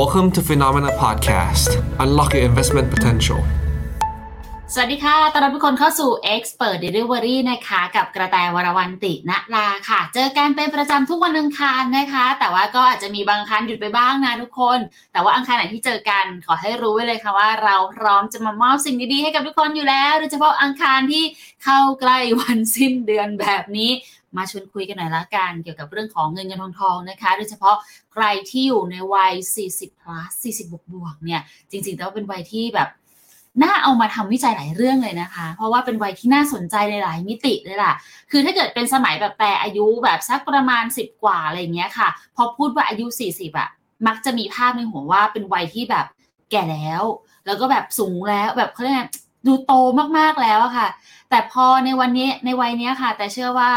Welcome to Phenomena Podcast. Unlock your investment potential. สวัสดีค่ะ ต้อนรับทุกคนเข้าสู่ Expert Delivery นะคะ กับกระแตวรวันติณลาค่ะ เจอกันเป็นประจำทุกวันอังคารนะคะ แต่ว่าก็อาจจะมีบางครั้งหยุดไปบ้างนะทุกคน แต่ว่าอังคารไหนที่เจอกัน ขอให้รู้ไว้เลยค่ะว่าเราพร้อมจะมามอบสิ่งดีๆให้กับทุกคนอยู่แล้ว โดยเฉพาะอังคารที่เข้าใกล้วันสิ้นเดือนแบบนี้ มาชวนคุยกันหน่อยละกันเกี่ยวกับเรื่องของเงินเงินทองทองนะคะ โดยเฉพาะใครที่อยู่ในวัย 40 plus 40 บวกบวกเนี่ย จริงๆแล้วเป็นวัยที่แบบน่าเอามาทำวิจัยหลายเรื่องเลยนะคะ เพราะว่าเป็นวัยที่น่าสนใจในหลายมิติเลยล่ะ คือถ้าเกิดเป็นสมัยแบบแต่อายุแบบสักประมาณ 10 กว่าอะไรเงี้ยค่ะ พอพูดว่าอายุ 40อะมักจะมีภาพในหัวว่าเป็นวัยที่แบบแก่แล้ว แล้วก็แบบสูงแล้วแบบเขาเรียกดูโตมากๆแล้วอะค่ะ แต่พอในวันนี้ในวัยเนี้ยค่ะ แต่เชื่อว่า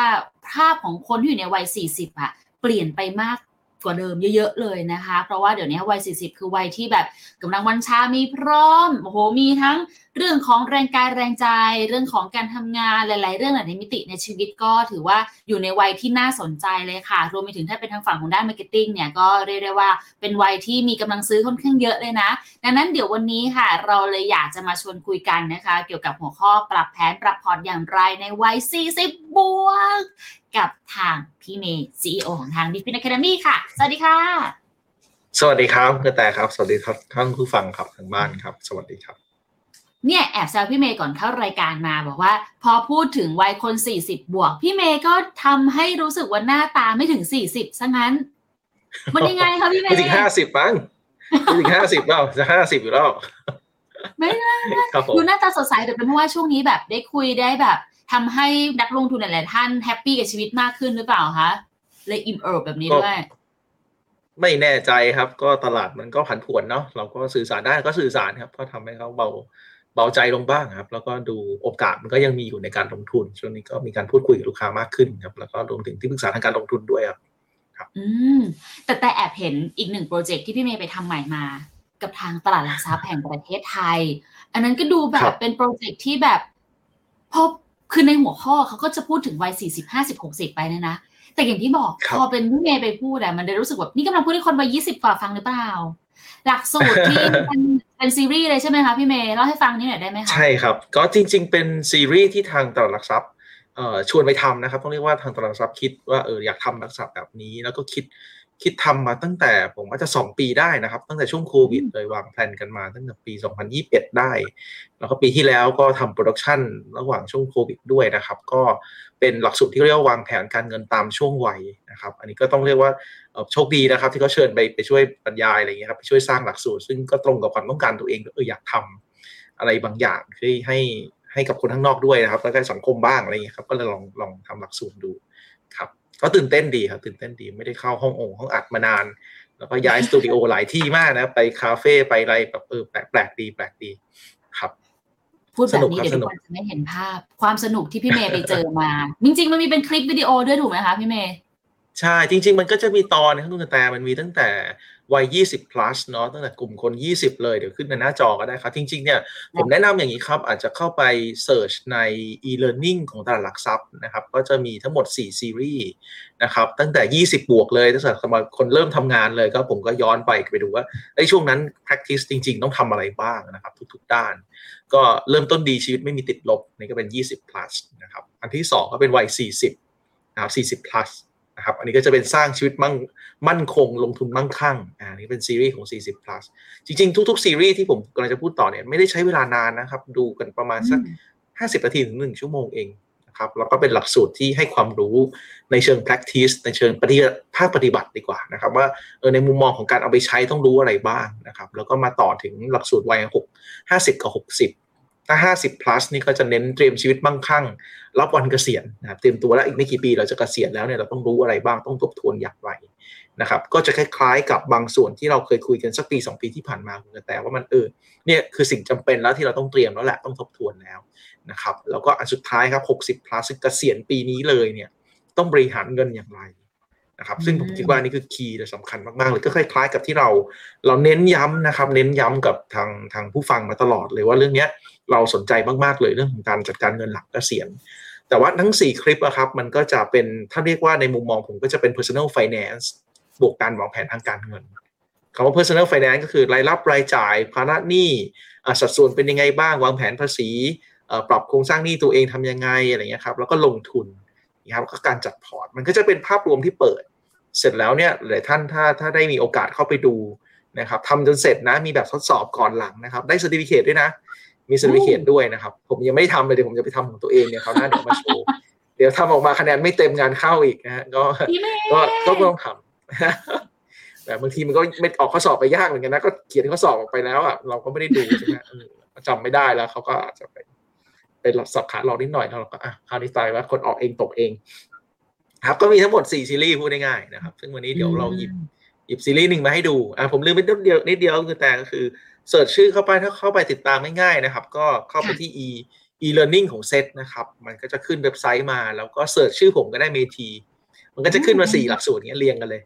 ภาพของคนที่อยู่ในวัย 40อะเปลี่ยนไปมากกว่าเดิมเยอะๆเลยนะคะ เพราะว่าเดี๋ยวนี้วัย 40 คือวัยที่แบบกำลังวังชามีพร้อมโอ้โหมีทั้งเรื่องของแรงกายแรงใจ เรื่องของการทำงานหลาย ๆ เรื่องหลายมิติในชีวิตก็ถือว่าอยู่ในวัยที่น่าสนใจเลยค่ะ รวมไปถึงถ้าเป็นทางฝั่งของด้าน marketing เนี่ยก็เรียกได้ว่าเป็นวัยที่มีกำลังซื้อค่อนข้างเยอะเลยนะ ดังนั้นเดี๋ยววันนี้ค่ะ เราเลยอยากจะมาชวนคุยกันนะคะ เกี่ยวกับหัวข้อปรับแผนปรับพอร์ตอย่างไรในวัย 40 บวก กับทางพี่เมย์ CEO ของทาง d i f i n Academy ค่ะ สวัสดีค่ะ สวัสดีครับกระแตครับ สวัสดีครับท่านผู้ฟังครับทางบ้านครับ สวัสดีครับ เนี่ยแอบแซวพี่เมย์ก่อนเข้ารายการมาบอกว่า พอพูดถึงวัยคน 40 บวก พี่เมย์ก็ทำให้รู้สึกว่าหน้าตาไม่ถึง 40ซะงั้น มันยังไงคะพี่เมย์ไม่ถึงห้าสิบมั้งไม่ถึงห้าสิบแล้วจะห้าสิบอยู่แล้วไม่ได้ครับผมดูหน้าตาสดใสแต่เป็นเพราะว่าช่วงนี้แบบได้คุยได้แบบ ทำให้นักลงทุนหลาย ๆ ท่านแฮปปี้กับชีวิตมากขึ้นหรือเปล่าคะเลยอิ่มเอิบแบบนี้ด้วยไม่แน่ใจครับ ก็ตลาดมันก็ผันผวนเนาะเราก็สื่อสารได้ก็สื่อสารครับ ก็ทำให้เขาเบาเบาใจลงบ้างครับ แล้วก็ดูโอกาสมันก็ยังมีอยู่ในการลงทุน ช่วงนี้ก็มีการพูดคุยกับลูกค้ามากขึ้นครับ แล้วก็รวมถึงที่ปรึกษาทางการลงทุนด้วยครับอืมแต่แต่แอบเห็นอีกหนึ่งโปรเจกต์ที่พี่เมย์ไปทำใหม่มา กับทางตลาดหลักทรัพย์แห่งประเทศไทย อันนั้นก็ดูแบครับบเป็นโปรเจกต์ที่แบบพอ คือในหัวข้อเขาก็จะพูดถึงวัยสี่สิบห้าสิบหกสิบไปเนยนะ แต่อย่างที่บอกครับพอเป็นพี่เมย์ไปพูดอะมันเลยรู้สึกแบบนี่กำลังพูดให้คนวัยยี่สิบกว่าฟังหรือเปล่า หลักสูตรที่เป็นเป็นซีรีส์เลยใช่ไหมคะพี่เมย์เล่าให้ฟังนิดหน่อยได้ไหมคะ ใช่ครับ ก็จริง ๆ เป็นซีรีส์ที่ทางตลาดหลักทรัพย์เอ่อชวนไปทำนะครับ ต้องเรียกว่าทางตลาดหลักทรัพย์คิดว่าเอออยากทำหลักทรัพย์แบบนี้ แล้วก็คิด คิดทำมาตั้งแต่ผมว่าจะสองปีได้นะครับ ตั้งแต่ช่วงโควิดเลยวางแผนกันมาตั้งแต่ปี 2021 ได้ แล้วก็ปีที่แล้วก็ทำโปรดักชันระหว่างช่วงโควิดด้วยนะครับ ก็เป็นหลักสูตรที่เรียกว่าวางแผนการเงินตามช่วงวัยนะครับ อันนี้ก็ต้องเรียกว่าเอ่อโชคดีนะครับ ที่เขาเชิญไปไปช่วยบรรยายอะไรอย่างเงี้ยครับไปช่วยสร้างหลักสูตร ซึ่งก็ตรงกับความต้องการตัวเองเอออยากทำอะไรบางอย่างที่ให้ให้กับคนข้างนอกด้วยนะครับ แล้วก็สังคมบ้างอะไรอย่างเงี้ยครับก็เลยลองลองทำหลักสูตรดูครับ ก็ตื่นเต้นดีครับ ตื่นเต้นดีไม่ได้เข้าห้ององค์ห้องอัดมานาน แล้วก็ย้ายสตูดิโอหลายที่มากนะ ไปคาเฟ่ไปอะไรแบบเออแปลกแปลกดีแปลกดีครับ พูดแบบนี้สนุกครับเดี๋ยวทุสนุกกคนจะไม่เห็นภาพ ความสนุกที่พี่เมย์ไปเจอมา จริง ๆ มันมีเป็นคลิปวิดีโอด้วยถูกไหมคะพี่เมย์ใช่จริง ๆ มันก็จะมีตอนนะครับคุณกระแตมันมีตั้งแต่ วัย 20 plus เนาะตั้งแต่กลุ่มคน 20 เลย เดี๋ยวขึ้นในหน้าจอก็ได้ครับ จริง ๆ เนี่ย ผมแนะนำอย่างนี้ครับ อาจจะเข้าไป search ใน e-learning ของตลาดหลักทรัพย์นะครับ ก็จะมีทั้งหมด 4 ซีรีส์นะครับ ตั้งแต่ 20 บวกเลย ตั้งแต่สมัยคนเริ่มทำงานเลย ก็ผมก็ย้อนไปไปดูว่าไอ้ช่วงนั้น practice จริง ๆ ต้องทำอะไรบ้างนะครับ ทุก ๆ ด้าน ก็เริ่มต้นดีชีวิตไม่มีติดลบนี่ก็เป็น 20 plus นะครับ อันที่ 2 ก็เป็นวัย 40นะครับ40 plus นะครับอันนี้ก็จะเป็นสร้างชีวิตมั่งมั่นคงลงทุนมั่งคั่งอ่านี่เป็นซีรีส์ของ 40 plus จริง ๆ ทุก ๆ ซีรีส์ที่ผมกำลังจะพูดต่อเนี่ยไม่ได้ใช้เวลานานนะครับ ดูกันประมาณสัก 50 นาทีถึง 1 ชั่วโมงเองนะครับแล้วก็เป็นหลักสูตรที่ให้ความรู้ในเชิง practice ในเชิงปฏิบัติภาคปฏิบัติดีกว่านะครับ ว่าเออในมุมมองของการเอาไปใช้ต้องรู้อะไรบ้างนะครับ แล้วก็มาต่อถึงหลักสูตรวัย6 50กับ60 ถ้า 50 plus นี่ก็จะเน้นเตรียมชีวิตมั่งคั่ง รับวันเกษียณนะครับเตรียมตัวแล้วอีกไม่กี่ปีเราจะเกษียณแล้วเนี่ยเราต้องรู้อะไรบ้างต้องทบทวนอย่างไรนะครับก็จะคล้ายๆกับบางส่วนที่เราเคยคุยกันสักปี 2 ปีที่ผ่านมาคุณแต่ว่ามันเออเนี่ยคือสิ่งจำเป็นแล้วที่เราต้องเตรียมแล้วแหละต้องทบทวนแล้วนะครับแล้วก็อันสุดท้ายครับ 60 plus เกษียณปีนี้เลยเนี่ยต้องบริหารเงินอย่างไร นะครับซึ่งผมคิดว่านี่คือคีย์และสำคัญมากๆเลยก็คล้ายๆกับที่เราเราเน้นย้ำนะครับ เน้นย้ำกับทางทางผู้ฟังมาตลอดเลยว่าเรื่องเนี้ยเราสนใจมากๆเลยเรื่องของการจัดการเงินหลักเกษียณแต่ว่าทั้ง 4 คลิปอะครับมันก็จะเป็นถ้าเรียกว่าในมุมมองผมก็จะเป็น personal finance บวกการวางแผนทางการเงินคำว่า personal finance ก็คือรายรับรายจ่ายภาระหนี้สัดส่วนเป็นยังไงบ้างวางแผนภาษีปรับโครงสร้างหนี้ตัวเองทำยังไงอะไรเงี้ยครับแล้วก็ลงทุนนะ ครับก็การจัดพอร์ต มันก็จะเป็นภาพรวมที่เปิด เสร็จแล้วเนี่ยหลายท่านถ้าถ้าได้มีโอกาสเข้าไปดูนะครับทำจนเสร็จนะมีแบบทดสอบก่อนหลังนะครับ ได้ certificate ด้วยนะ มี certificate ด้วยนะครับ ผมยังไม่ทำเลยเดี๋ยวผมจะไปทำของตัวเองเนี่ยเขาหน้าเดี๋ยวมาโชว์เดี๋ยวทำออกมาคะแนนไม่เต็มงานเข้าอีกนะฮะก็ก็ก็ต้องทำแต่บางทีมันก็ไม่ออกข้อสอบไปยากเหมือนกันนะก็เขียนข้อสอบออกไปแล้วอะเราก็ไม่ได้ดูใช่ไหมจำไม่ได้แล้วเขาก็อาจจะไปเป็น สับขาหลอกนิดหน่อยเราก็อะคราวนี้ตายว่าคนออกเองตกเอง ครับ ก็มีทั้งหมดสี่ซีรีส์พูดง่ายๆนะครับ ซึ่งวันนี้เดี๋ยวเราหยิบหยิบซีรีส์หนึ่งมาให้ดูอะผมลืมไปนิดเดียวนิดเดียวคือแต่ก็คือเสิร์ชชื่อเข้าไปถ้าเข้าไปติดตามง่ายๆนะครับ ก็เข้าไปที่ e e-learning ของเซตนะครับ มันก็จะขึ้นเว็บไซต์มา แล้วก็ search ชื่อผมก็ได้เมที มันก็จะขึ้นมาสี่หลักสูตรเงี้ยเรียงกันเลย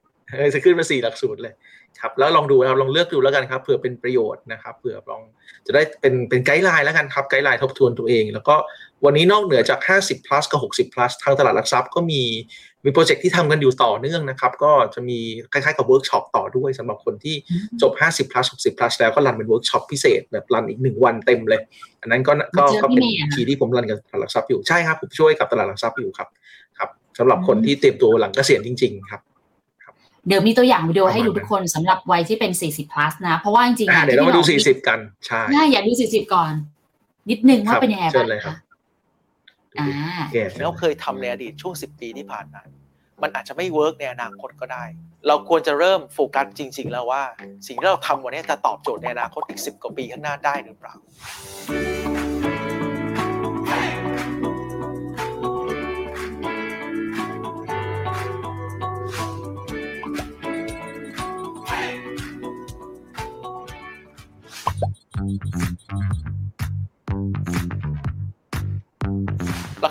จะขึ้นมาสี่หลักสูตรเลยครับแล้วลองดูครับลองเลือกดูแล้วกันครับเผื่อเป็นประโยชน์นะครับเผื่อลองจะได้เป็นเป็น guideline แล้วกันครับ guideline ทบทวนตัวเอง แล้วก็วันนี้นอกเหนือจาก 50 plus กับ 60 plus ทางตลาดหลักทรัพย์ก็มีมี project ที่ทำกันอยู่ต่อเนื่องนะครับ ก็จะมีคล้ายๆกับเวิร์กช็อปต่อด้วยสำหรับคนที่จบ 50 plus 60 plus แล้วก็ run เป็นเวิร์กช็อปพิเศษแบบ run อีกหนึ่งวันเต็มเลย อันนั้นก็ก็ก็เป็นทีที่ผมรันกับตลาดหลักทรัพย์อยู่ใช่ครับผมช่วยกับตลาดหลักทรัพย์อยู่ครับครับสำหรับคนที่เตรียมตัวหลังเกษียณจริง ๆ ครับ เดี๋ยวมีตัวอย่างวิดีโอให้ดูทุกคนสำหรับวัยที่เป็น 40 plus นะ เพราะว่าจริงๆเดี๋ยวเรามาดู 40 กัน ใช่อยากดู 40 ก่อน นิดนึงว่าเป็นยังไงบ้างคะอ่าเราเคยทำในอดีตช่วง 10 ปีที่ผ่านมา มันอาจจะไม่เวิร์กในอนาคตก็ได้ เราควรจะเริ่มโฟกัสจริง ๆ แล้วว่า สิ่งที่เราทำวันนี้จะตอบโจทย์ในอนาคตอีก 10 กว่าปีข้างหน้าได้หรือเปล่า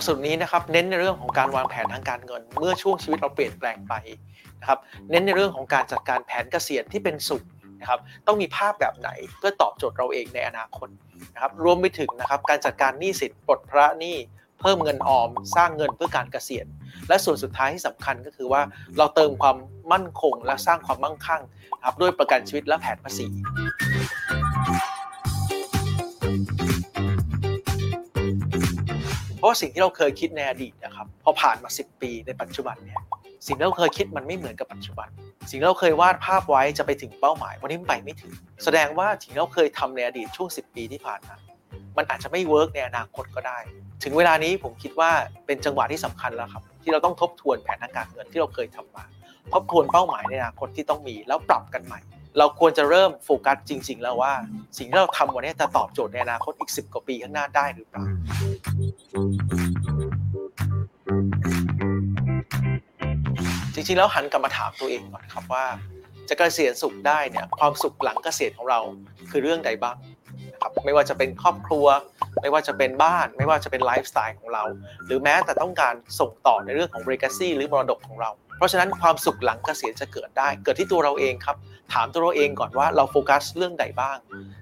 กสูตรนี้นะครับเน้นในเรื่องของการวางแผนทางการเงิน เมื่อช่วงชีวิตเราเปลี่ยนแปลงไปนะครับเน้นในเรื่องของการจัดการแผนเกษียณที่เป็นสุขนะครับต้องมีภาพแบบไหนเพื่อตอบโจทย์เราเองในอนาคตนะครับรวมไปถึงนะครับการจัดการหนี้สินปลดพระหนี้เพิ่มเงินออม สร้างเงินเพื่อการเกษียณ และส่วนสุดท้ายที่สำคัญก็คือว่าเราเติมความมั่นคงและสร้างความมั่งคั่งครับด้วยประกันชีวิตและแผนภาษี เพราสิ่งที่เราเคยคิดในอดีตนะครับพอผ่านมา 10 ปีในปัจจุบันเนี่ยสิ่งที่เราเคยคิดมันไม่เหมือนกับปัจจุบัน สิ่งที่เราเคยวาดภาพไว้จะไปถึงเป้าหมาย วันนี้มันไปไม่ถึง แสดงว่าสิ่งที่เราเคยทำในอดีตช่วง 10 ปีที่ผ่านมามันอาจจะไม่เวิร์กในอนาคตก็ได้ ถึงเวลานี้ผมคิดว่าเป็นจังหวะที่สำคัญแล้วครับ ที่เราต้องทบทวนแผนทางการเงินที่เราเคยทำมา ทบทวนเป้าหมายในอนาคตที่ต้องมีแล้วปรับกันใหม่ เราควรจะเริ่มโฟกัสจริง ๆ แล้วว่า สิ่งที่เราทำวันนี้จะตอบโจทย์ในอนาคตอีก 10 กว่าปีข้างหน้าได้หรือเปล่าจริงๆแล้วหันกลับมาถามตัวเองก่อนครับว่าจะเกษียณสุขได้เนี่ยความสุขหลังเกษียณของเราคือเรื่องใดบ้างครับไม่ว่าจะเป็นครอบครัว ไม่ว่าจะเป็นบ้าน ไม่ว่าจะเป็นไลฟ์สไตล์ของเรา หรือแม้แต่ต้องการส่งต่อในเรื่องของ legacy หรือมรดกของเรา เพราะฉะนั้นความสุขหลังเกษียณจะเกิดได้ เกิดที่ตัวเราเองครับ ถามตัวเราเองก่อนว่าเราโฟกัสเรื่องใดบ้าง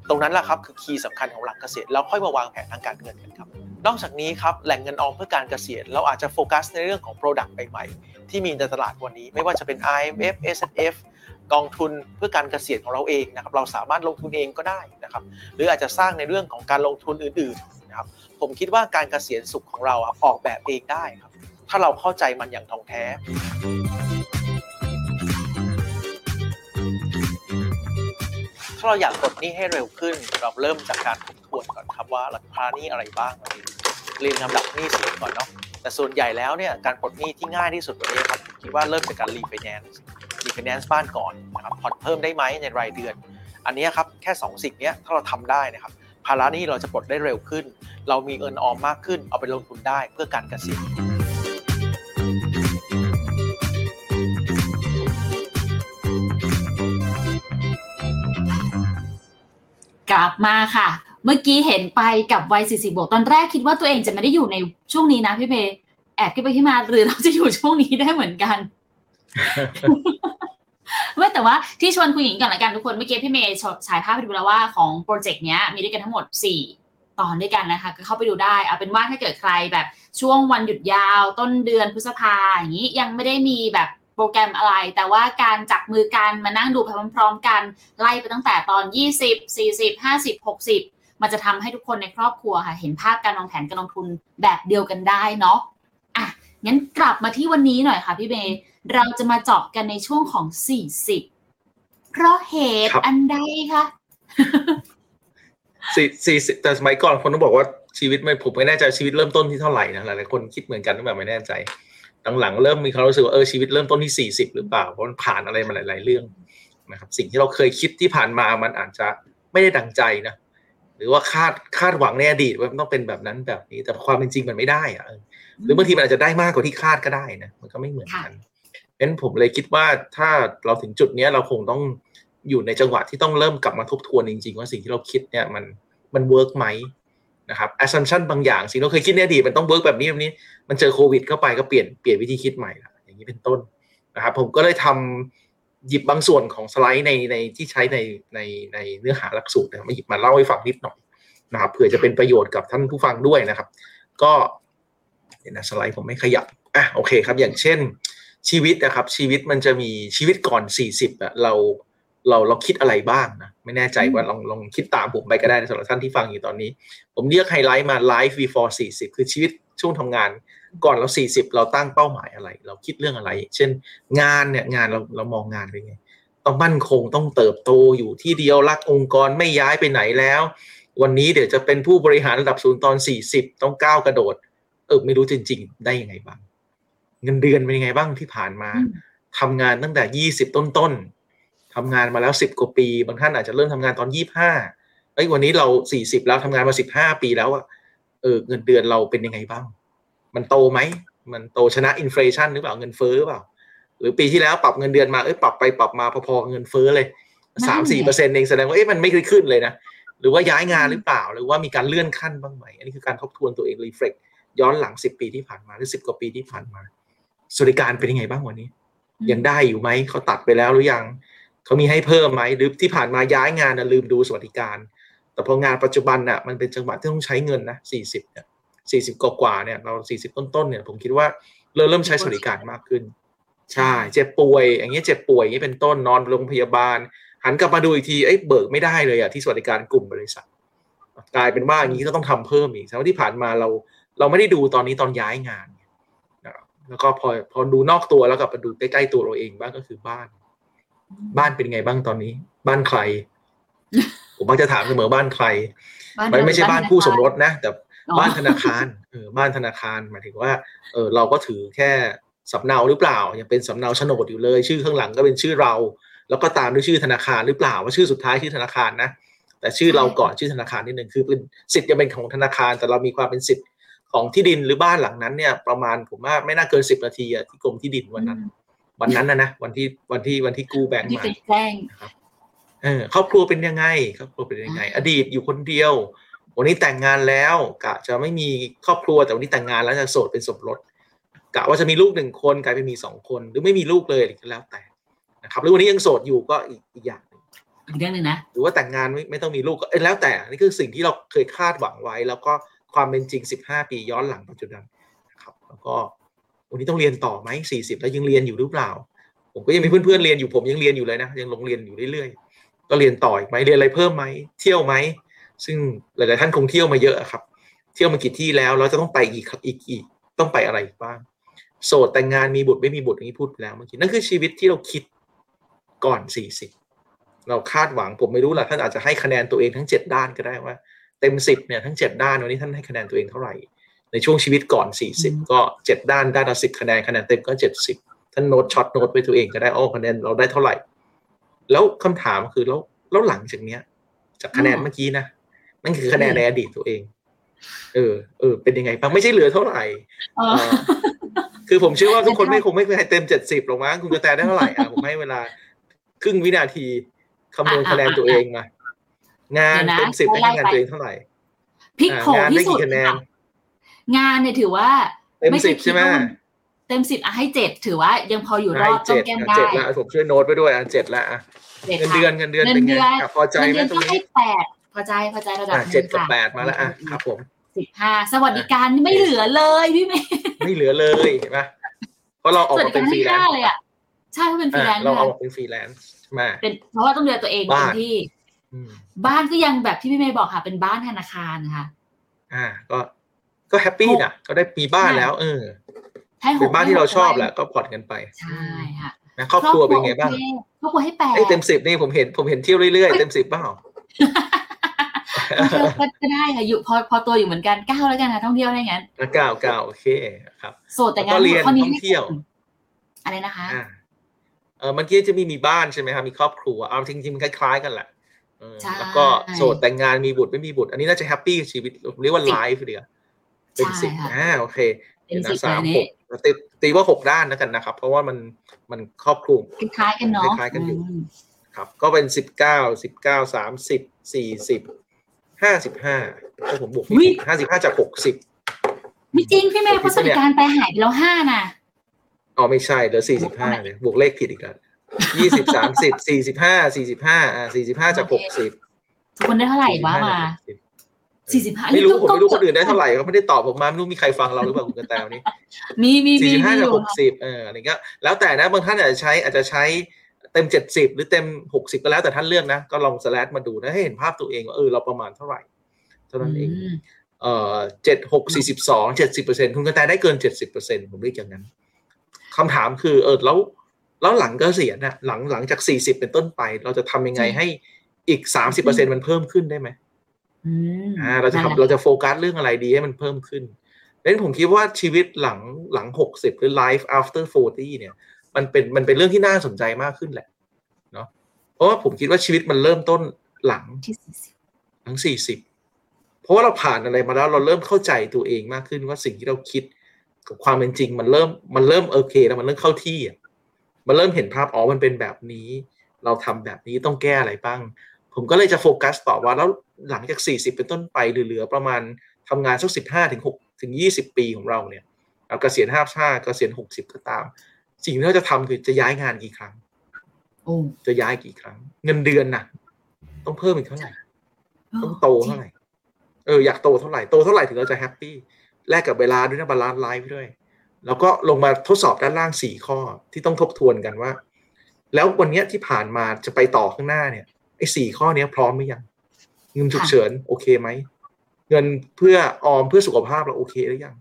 ตรงนั้นแหละครับคือ key สำคัญของหลังเกษียณแล้วค่อยมาวางแผนทางการเงินกันครับนอกจากนี้ครับแหล่งเงินออมเพื่อการเกษียณเราอาจจะโฟกัสในเรื่องของ Product ใหม่ๆที่มีในตลาดวันนี้ ไม่ว่าจะเป็น RMF SSF กองทุนเพื่อการเกษียณของเราเองนะครับเราสามารถลงทุนเองก็ได้นะครับหรืออาจจะสร้างในเรื่องของการลงทุนอื่นๆนะครับผมคิดว่าการเกษียณสุขของเราออกแบบเองได้ครับ ถ้าเราเข้าใจมันอย่างท่องแท้ถ้าเราอยากปลดหนี้ให้เร็วขึ้น เราเริ่มจากการทบทวนก่อนครับว่าราคาหนี้อะไรบ้างเรียนลำดับหนี้สินก่อนเนาะแต่ส่วนใหญ่แล้วเนี่ยการปลดหนี้ที่ง่ายที่สุดวันนี้ครับคิดว่าเริ่มจากการรีไฟแนนซ์รีไฟแนนซ์บ้านก่อนนะครับผ่อนเพิ่มได้ไหมในรายเดือน อันนี้ครับแค่ 2 สิ่งนี้ถ้าเราทำได้นะครับภาระหนี้เราจะปลดได้เร็วขึ้น เรามีเงินออมมากขึ้นเอาไปลงทุนได้เพื่อการเกษียณ ลับมาค่ะ เมื่อกี้เห็นไปกับวัย40บวกตอนแรกคิดว่าตัวเองจะไม่ได้อยู่ในช่วงนี้นะพี่เมย์แอบคิดไปที่มาหรือเราจะอยู่ช่วงนี้ได้เหมือนกันไม่แต่ว่าที่ชวนคุณหญิงก่อนละกันทุกคนเมื่อกี้พี่เมย์ฉายภาพไปดูแล้วว่าของโปรเจกต์เนี้ยมีด้วยกันทั้งหมด 4 ตอนด้วยกันนะคะก็เข้าไปดูได้เอาเป็นว่าถ้าเกิดใครแบบช่วงวันหยุดยาวต้นเดือนพฤษภาอย่างนี้ยังไม่ได้มีแบบ โปโปรแกรมอะไร แต่ว่าการจับมือกันมานั่งดูไปพร้อมๆ กันไล่ไปตั้งแต่ตอน 20 40 50 60 มันจะทำให้ทุกคนในครอบครัวค่ะ เห็นภาพการวางแผนการลงทุนแบบเดียวกันได้เนาะอะงั้นกลับมาที่วันนี้หน่อยค่ะพี่เมย์เราจะมาเจาะกันในช่วงของ 40 เพราะเหตุครับอันใดคะสี่สี่สิบแต่สมัยก่อนคนต้องบอกว่าชีวิตไม่ผมไม่แน่ใจชีวิตเริ่มต้นที่เท่าไหร่นะหลายๆคนคิดเหมือนกันแบบไม่แน่ใจ หลังๆเริ่มมีความรู้สึกว่าเออชีวิตเริ่มต้นที่สี่สิบหรือเปล่าเพราะมันผ่านอะไรมาหลาย ๆ เรื่องนะครับ สิ่งที่เราเคยคิดที่ผ่านมามันอาจจะไม่ได้ดังใจนะหรือว่าคาดคาดหวังในอดีตว่ามันต้องเป็นแบบนั้นแบบนี้ แต่ความเป็นจริงมันไม่ได้อะเออหรือบางทีมันอาจจะได้มากกว่าที่คาดก็ได้นะมันก็ไม่เหมือนกันเพราะฉะนั้นผมเลยคิดว่าถ้าเราถึงจุดเนี้ยเราคงต้องอยู่ในจังหวะที่ต้องเริ่มกลับมาทบทวนจริง ๆ ว่าสิ่งที่เราคิดเนี่ยมันมัน work ไหม นะครับ assumption บางอย่างสิ่งที่เราเคยคิดในอดีตมันต้อง work แบบนี้แบบนี้ มันเจอโควิดเข้าไปก็เปลี่ยนเปลี่ยนวิธีคิดใหม่ละอย่างนี้เป็นต้นนะครับผมก็เลยทำหยิบบางส่วนของสไลด์ในในที่ใช้ในในในเนื้อหาหลักสูตรนะมาหยิบมาเล่าให้ฟังนิดหน่อยนะครับเผื่อจะเป็นประโยชน์กับท่านผู้ฟังด้วยนะครับ ก็เดี๋ยนะสไลด์ผมไม่ขยับอะโอเคครับ อย่างเช่นชีวิตนะครับ ชีวิตมันจะมีชีวิตก่อน 40อะเรา เราเราคิดอะไรบ้างนะไม่แน่ใจว่าลองลองคิดตามผมไปก็ได้นะสำหรับท่านที่ฟังอยู่ตอนนี้ ผมเรียกไฮไลท์มา life before 40 คือชีวิตช่วงทำงาน ก่อนเรา 40 เราตั้งเป้าหมายอะไร เราคิดเรื่องอะไร เช่น งานเนี่ยงานเราเรามองงานเป็นไงต้องมั่นคงต้องเติบโตอยู่ที่เดียวรักองค์กรไม่ย้ายไปไหนแล้ว วันนี้เดี๋ยวจะเป็นผู้บริหารระดับสูงตอน 40 ต้องก้าวกระโดด เออไม่รู้จริง ๆ ได้ยังไงบ้าง เงินเดือนเป็นยังไงบ้างที่ผ่านมาอืมทำงานตั้งแต่ 20 ต้นๆ ทำงานมาแล้ว10กว่าปี บางท่านอาจจะเริ่มทำงานตอน25เอ้ยวันนี้เรา40แล้วทำงานมา15ปีแล้วอะเออเงินเดือนเราเป็นยังไงบ้าง มันโตไหม มันโตชนะ inflation หรือเปล่าเงินเฟ้อหรือเปล่า หรือปีที่แล้วปรับเงินเดือนมาเอ้ยปรับไปปรับมาพอๆกับเงินเฟ้อเลยสามสี่เปอร์เซ็นต์เองแสดงว่าเอ๊ะมันไม่ได้ขึ้นเลยนะหรือว่าย้ายงานหรือเปล่า หรือว่ามีการเลื่อนขั้นบ้างไหม อันนี้คือการทบทวนตัวเอง reflect ย้อนหลัง10ปีที่ผ่านมาหรือ10กว่าปีที่ผ่านมาสวัสดิการเป็นยังไงบ้างวันนี้ ยังได้อยู่ไหมเขาตัดไปแล้วหรือยัง เขามีให้เพิ่มไหมหรือที่ผ่านมาย้ายงานนะลืมดูสวัสดิการ แต่พองานปัจจุบันน่ะมันเป็นจังหวะที่ต้องใช้เงินนะสี่สิบเนี่ยสี่สิบกว่าๆเนี่ยเราสี่สิบต้นๆเนี่ยผมคิดว่าเราเริ่มใช้สวัสดิการมากขึ้น ใช่ เจ็บป่วย อย่างเงี้ยเจ็บป่วยอย่างเงี้ยเป็นต้นนอนโรงพยาบาล หันกลับมาดูอีกทีเอ้ยเบิกไม่ได้เลยอะที่สวัสดิการกลุ่มบริษัทกลายเป็นว่าอย่างนี้ก็ต้องทำเพิ่มอีกแสดงว่าที่ผ่านมาเราเราไม่ได้ดูตอนนี้ตอนย้ายงานนะครับแล้วก็พอพอดูนอกตัวแล้วกลับมาดูใกล้ๆตัวเราเองบ้างก็คือบ้าน บ้านเป็นไงบ้างตอนนี้ บ้านใคร ผมมักจะถามเสมอบ้านใครบ้านมันไม่ใช่บ้านคู่สมรสนะ แต่อ๋อบ้านธนาคารเออบ้านธนาคารหมายถึงว่าเออเราก็ถือแค่สำเนาหรือเปล่ายังเป็นสำเนาโฉนดอยู่เลย ชื่อข้างหลังก็เป็นชื่อเรา แล้วก็ตามด้วยชื่อธนาคารหรือเปล่าว่าชื่อสุดท้ายชื่อธนาคารนะแต่ชื่อเราก่อนชื่อธนาคารนิดนึงคือเป็นสิทธิ์ยังเป็นของธนาคาร แต่เรามีความเป็นสิทธิ์ของที่ดินหรือบ้านหลังนั้นเนี่ย ประมาณผมว่าไม่น่าเกินสิบนาทีอะที่กรมที่ดินวันนั้น วันนั้นนะนะวันที่วันที่วันที่กู้แบงค์ที่มาไปแจ้งเออครอบครัวเป็นยังไงครอบครัวเป็นยังไง อดีตอยู่คนเดียว วันนี้แต่งงานแล้วกะจะไม่มีครอบครัวแต่วันนี้แต่งงานแล้วจะโสดเป็นสมรสกะว่าจะมีลูกหนึ่งคนกลายเป็นมีสองคนหรือไม่มีลูกเลยก็แล้วแต่นะครับหรือวันนี้ยังโสดอยู่ก็อีกอีกอย่างหนึ่งอีกเรื่องหนึ่งนะหรือว่าแต่งงานไม่ไม่ต้องมีลูกก็เอ้ยแล้วแต่นี่คือสิ่งที่เราเคยคาดหวังไว้ แล้วก็ความเป็นจริง15ปีย้อนหลังปัจจุบันนะครับ แล้วก็ วันนี้ต้องเรียนต่อไหม40แล้วยังเรียนอยู่หรือเปล่า ผมก็ยังมีเพื่อนๆเรียนอยู่ผมยังเรียนอยู่เลยนะยังลงเรียนอยู่เรื่อยๆ ก็เรียนต่ออีกไหมเรียนอะไรเพิ่มไหมเที่ยวไหมซึ่งหลายๆท่านคงเที่ยวมาเยอะครับ เที่ยวมากี่ที่แล้วเราจะต้องไปอีกอีกอีกต้องไปอะไรบ้างโสดแต่งงานมีบุตรไม่มีบุตรอย่างนี้พูดไปแล้วเมื่อกี้นั่นคือชีวิตที่เราคิดก่อนสี่สิบเราคาดหวังผมไม่รู้แหละท่านอาจจะให้คะแนนตัวเองทั้งเจ็ดด้านก็ได้ว่า เต็มสิบเนี่ยทั้งเจ็ดด้านวันนี้ท่านให้คะแนนตัวเองเท่าไหร่ ในช่วงชีวิตก่อนสี่สิบก็เจ็ดด้านด้านละสิบคะแนนคะแนนเต็มก็เจ็ดสิบท่านโน้ตช็อตโน้ตไปตัวเองก็ได้อ๋อคะแนนเราได้เท่าไหร่ แล้วคำถามคือแล้วแล้วหลังจากเนี้ย จากคะแนนเมื่อกี้นะนั่นคือคะแนนในอดีตตัวเอง เออเออเป็นยังไงบ้างไม่ใช่เหลือเท่าไหร่เอเอออคือผมเชื่อว่าทุกคนไม่คงไม่เคยเต็มเจ็ดสิบหรอกมั้งคุณกระแตได้เท่าไหร่อะผมให้เวลาครึ่งวินาทีคำนวณคะแนนตัวเองมางานเดี๋ยวนะเต็มสิบให้ไล่คะแนนไปตัวเองเท่าไหร่พลิกอ่าโผงานได้ที่สุดกี่คะแนนค่ะ งานเนี่ยถือว่าเต็มไม่ใช่สิบใช่ไหมคิดว่าเต็มสิบอะให้เจ็ดถือว่า ยังพออยู่รอดต้เจ็นดแก้มอะได้เจ็ดแล้วผมช่วยโน้ตไปด้วยอะเจ็ดแล้วอะจ็เงินค่ะเดือนเงินเดือนเงินเป็นไงเดือนอะพอใจเงินไหมเดือนตรงก็ให้นี้แปดพอใจพอใจระดับอะหนึ่งเจ็ดกับค่ะแปดมาแล้วอะครับผมสิบห้าสวัสดิการนี่ไม่เหลือเลยพี่เมย์ไม่เหลือเลยเห็นไหมเพราะเราออกสวัสมาดิเป็กานรฟรีให้แลนห้าซ์เลยอะใช่เพราะเป็นฟรีอ่าแลนซ์เราเอาค่ะมาเป็นฟรีแลนซ์ใช่ไหมเป็นเพราะว่าต้องดูแลตัวเองเต็บ้ามนที่อืมบ้านก็ยังแบบที่พี่เมย์บอกค่ะ เป็นบ้านธนาคารค่ะอ่า ก็ ก็แฮปปี้นะก็ได้มีบ้านแล้ว เออให้หเป็กนบ้านที่เราชอบให้แหละก็ผ่อนกันไป ใช่ค่ะนะครอบครัวเป็นไงบ้างโอเคครอบครัวให้แปดไอ้ยเต็มสิบนี่ผมเห็นผมเห็นเที่ยวเรื่อยๆเต็มสิบเปล่าโอเคก็ก็ได้ค่ะอยู่พอพอตัวอยู่เหมือนกันเก้าแล้วกันค่ะท่องเที่ยวอะไรอย่างนั้นเก้าเก้าโอเคครับโสดแต่งงาแล้นวก็เรียนข้อนี้ท่องเที่ยว อะไรนะคะอ่าเออเมื่อกี้จะมีมีบ้านใช่ไหมครับมีครอบครัวเอาจริงๆมันคล้ายๆกันแหละเออใช่แล้วก็โสดแต่งงานมีบุตรไม่มีบุตร อันนี้น่าจะแฮปปี้กับชีวิตเรียกว่าสิบไลฟ์เดียว เป็นใช่สิบค่ะอ่าโอเคเป็นดี๋ยวะสิบสามเลยหนี่กตีตีว่าหกด้านแล้วกันนะครับ เพราะว่ามันมันครอบคลุมคล้ายๆกันเนาะคล้ายๆกันอยู่มครับ ก็เป็นสิบเก้าสิบเก้าสามสิบสี่สิบห้าสิบห้าถ้าผมบวกห้าสิบห้าจากหกสิบไม่จริงพี่เมย์เพราะสวัสดิการไปหายไปแล้วห้าน่ะอ๋อไม่ใช่เหลือสี่สิบห้าเลยบวกเลขผิดอีกแล้วยี่สิบสามสิบสี่สิบห้าสี่สิบห้าอ่าสี่สิบห้าจากหกสิบทุกคนได้เท่าไหร่วะมา สี่สิบห้าไม่รู้นี่ผมก็ไม่รู้ก็คนอื่นได้เท่าไหร่เขาไม่ได้ตอบผมมาไม่รู้มีใครฟังเราหรือเปล่าคุณกระแตวนี่มีมีสี่มีสิบห้ามีอจากยู่หกสิบเอออะไรเงี้ยแล้วแต่นะบางท่านอาจจะใช้อาจจะใช้เต็มเจ็ดสิบหรือเต็มหกสิบก็แล้วแต่ท่านเลือกนะ ก็ลองสแลดมาดูนะให้เห็นภาพตัวเองว่าเออเราประมาณเท่าไหร่เท่านั้นเองอืมเอ่อเจ็ดหกสี่สิบสองเจ็ดสิบเปอร์เซ็นคุณกระแตได้เกินเจ็ดสิบเปอร์เซ็นผมเรียกอย่างนั้นคำถามคือเออแล้วแล้วหลังเกษียณน่ะหลังหลังจากสี่สิบเป็นต้นไป เราจะทำยังไงให้อีกสามสิบเปอร์เซ็นมันเพิ่มขึ้นได้ไหม อืมอ่าเราจะนั่นแหลทำเราจะโฟกัสเรื่องอะไรดีให้มันเพิ่มขึ้นดังนั้นผมคิดว่าชีวิตหลังหลังหกสิบหรือ life after forty เนี่ย มันเป็นมันเป็นเรื่องที่น่าสนใจมากขึ้นแหละเนาะเพราะว่าผมคิดว่าชีวิตมันเริ่มต้นหลังที่สี่สิบหลังสี่สิบเพราะว่าเราผ่านอะไรมาแล้วเราเริ่มเข้าใจตัวเองมากขึ้นว่าสิ่งที่เราคิดกับความเป็นจริง มันเริ่มมันเริ่มโอเคแล้วมันเริ่มเข้าที่อะมันเริ่มเห็นภาพอ๋อมันเป็นแบบนี้ เราทำแบบนี้ต้องแก้อะไรบ้าง ผมก็เลยจะโฟกัสต่อว่าแล้ว หลังจาก 40 เป็นต้นไปเหลือๆประมาณทำงานสัก 15 ถึง 6 ถึง 20 ปีของเราเนี่ยเอาเกษียณห้าชาเกษียณ 60 ก็ตาม สิ่งที่เราจะทำคือจะย้ายงานกี่ครั้งโอ้จะย้ายกี่ครั้ง เงินเดือนน่ะต้องเพิ่มอีกเท่าไหร่ ต้องโตเท่าไหร่ เอออยากโตเท่าไหร่โตเท่าไหร่ถึงเราจะ happy แลกกับเวลาด้วยนะ balance life ด้วย แล้วก็ลงมาทดสอบด้านล่างสี่ข้อที่ต้องทบทวนกันว่า แล้ววันเนี้ยที่ผ่านมาจะไปต่อข้างหน้าเนี่ยไอ้สี่ข้อเนี้ยพร้อมหรือยัง เงินฉุกเฉินโอเคไหมเงินเพื่อออมเพื่อสุขภาพเราโอเคหรือยัง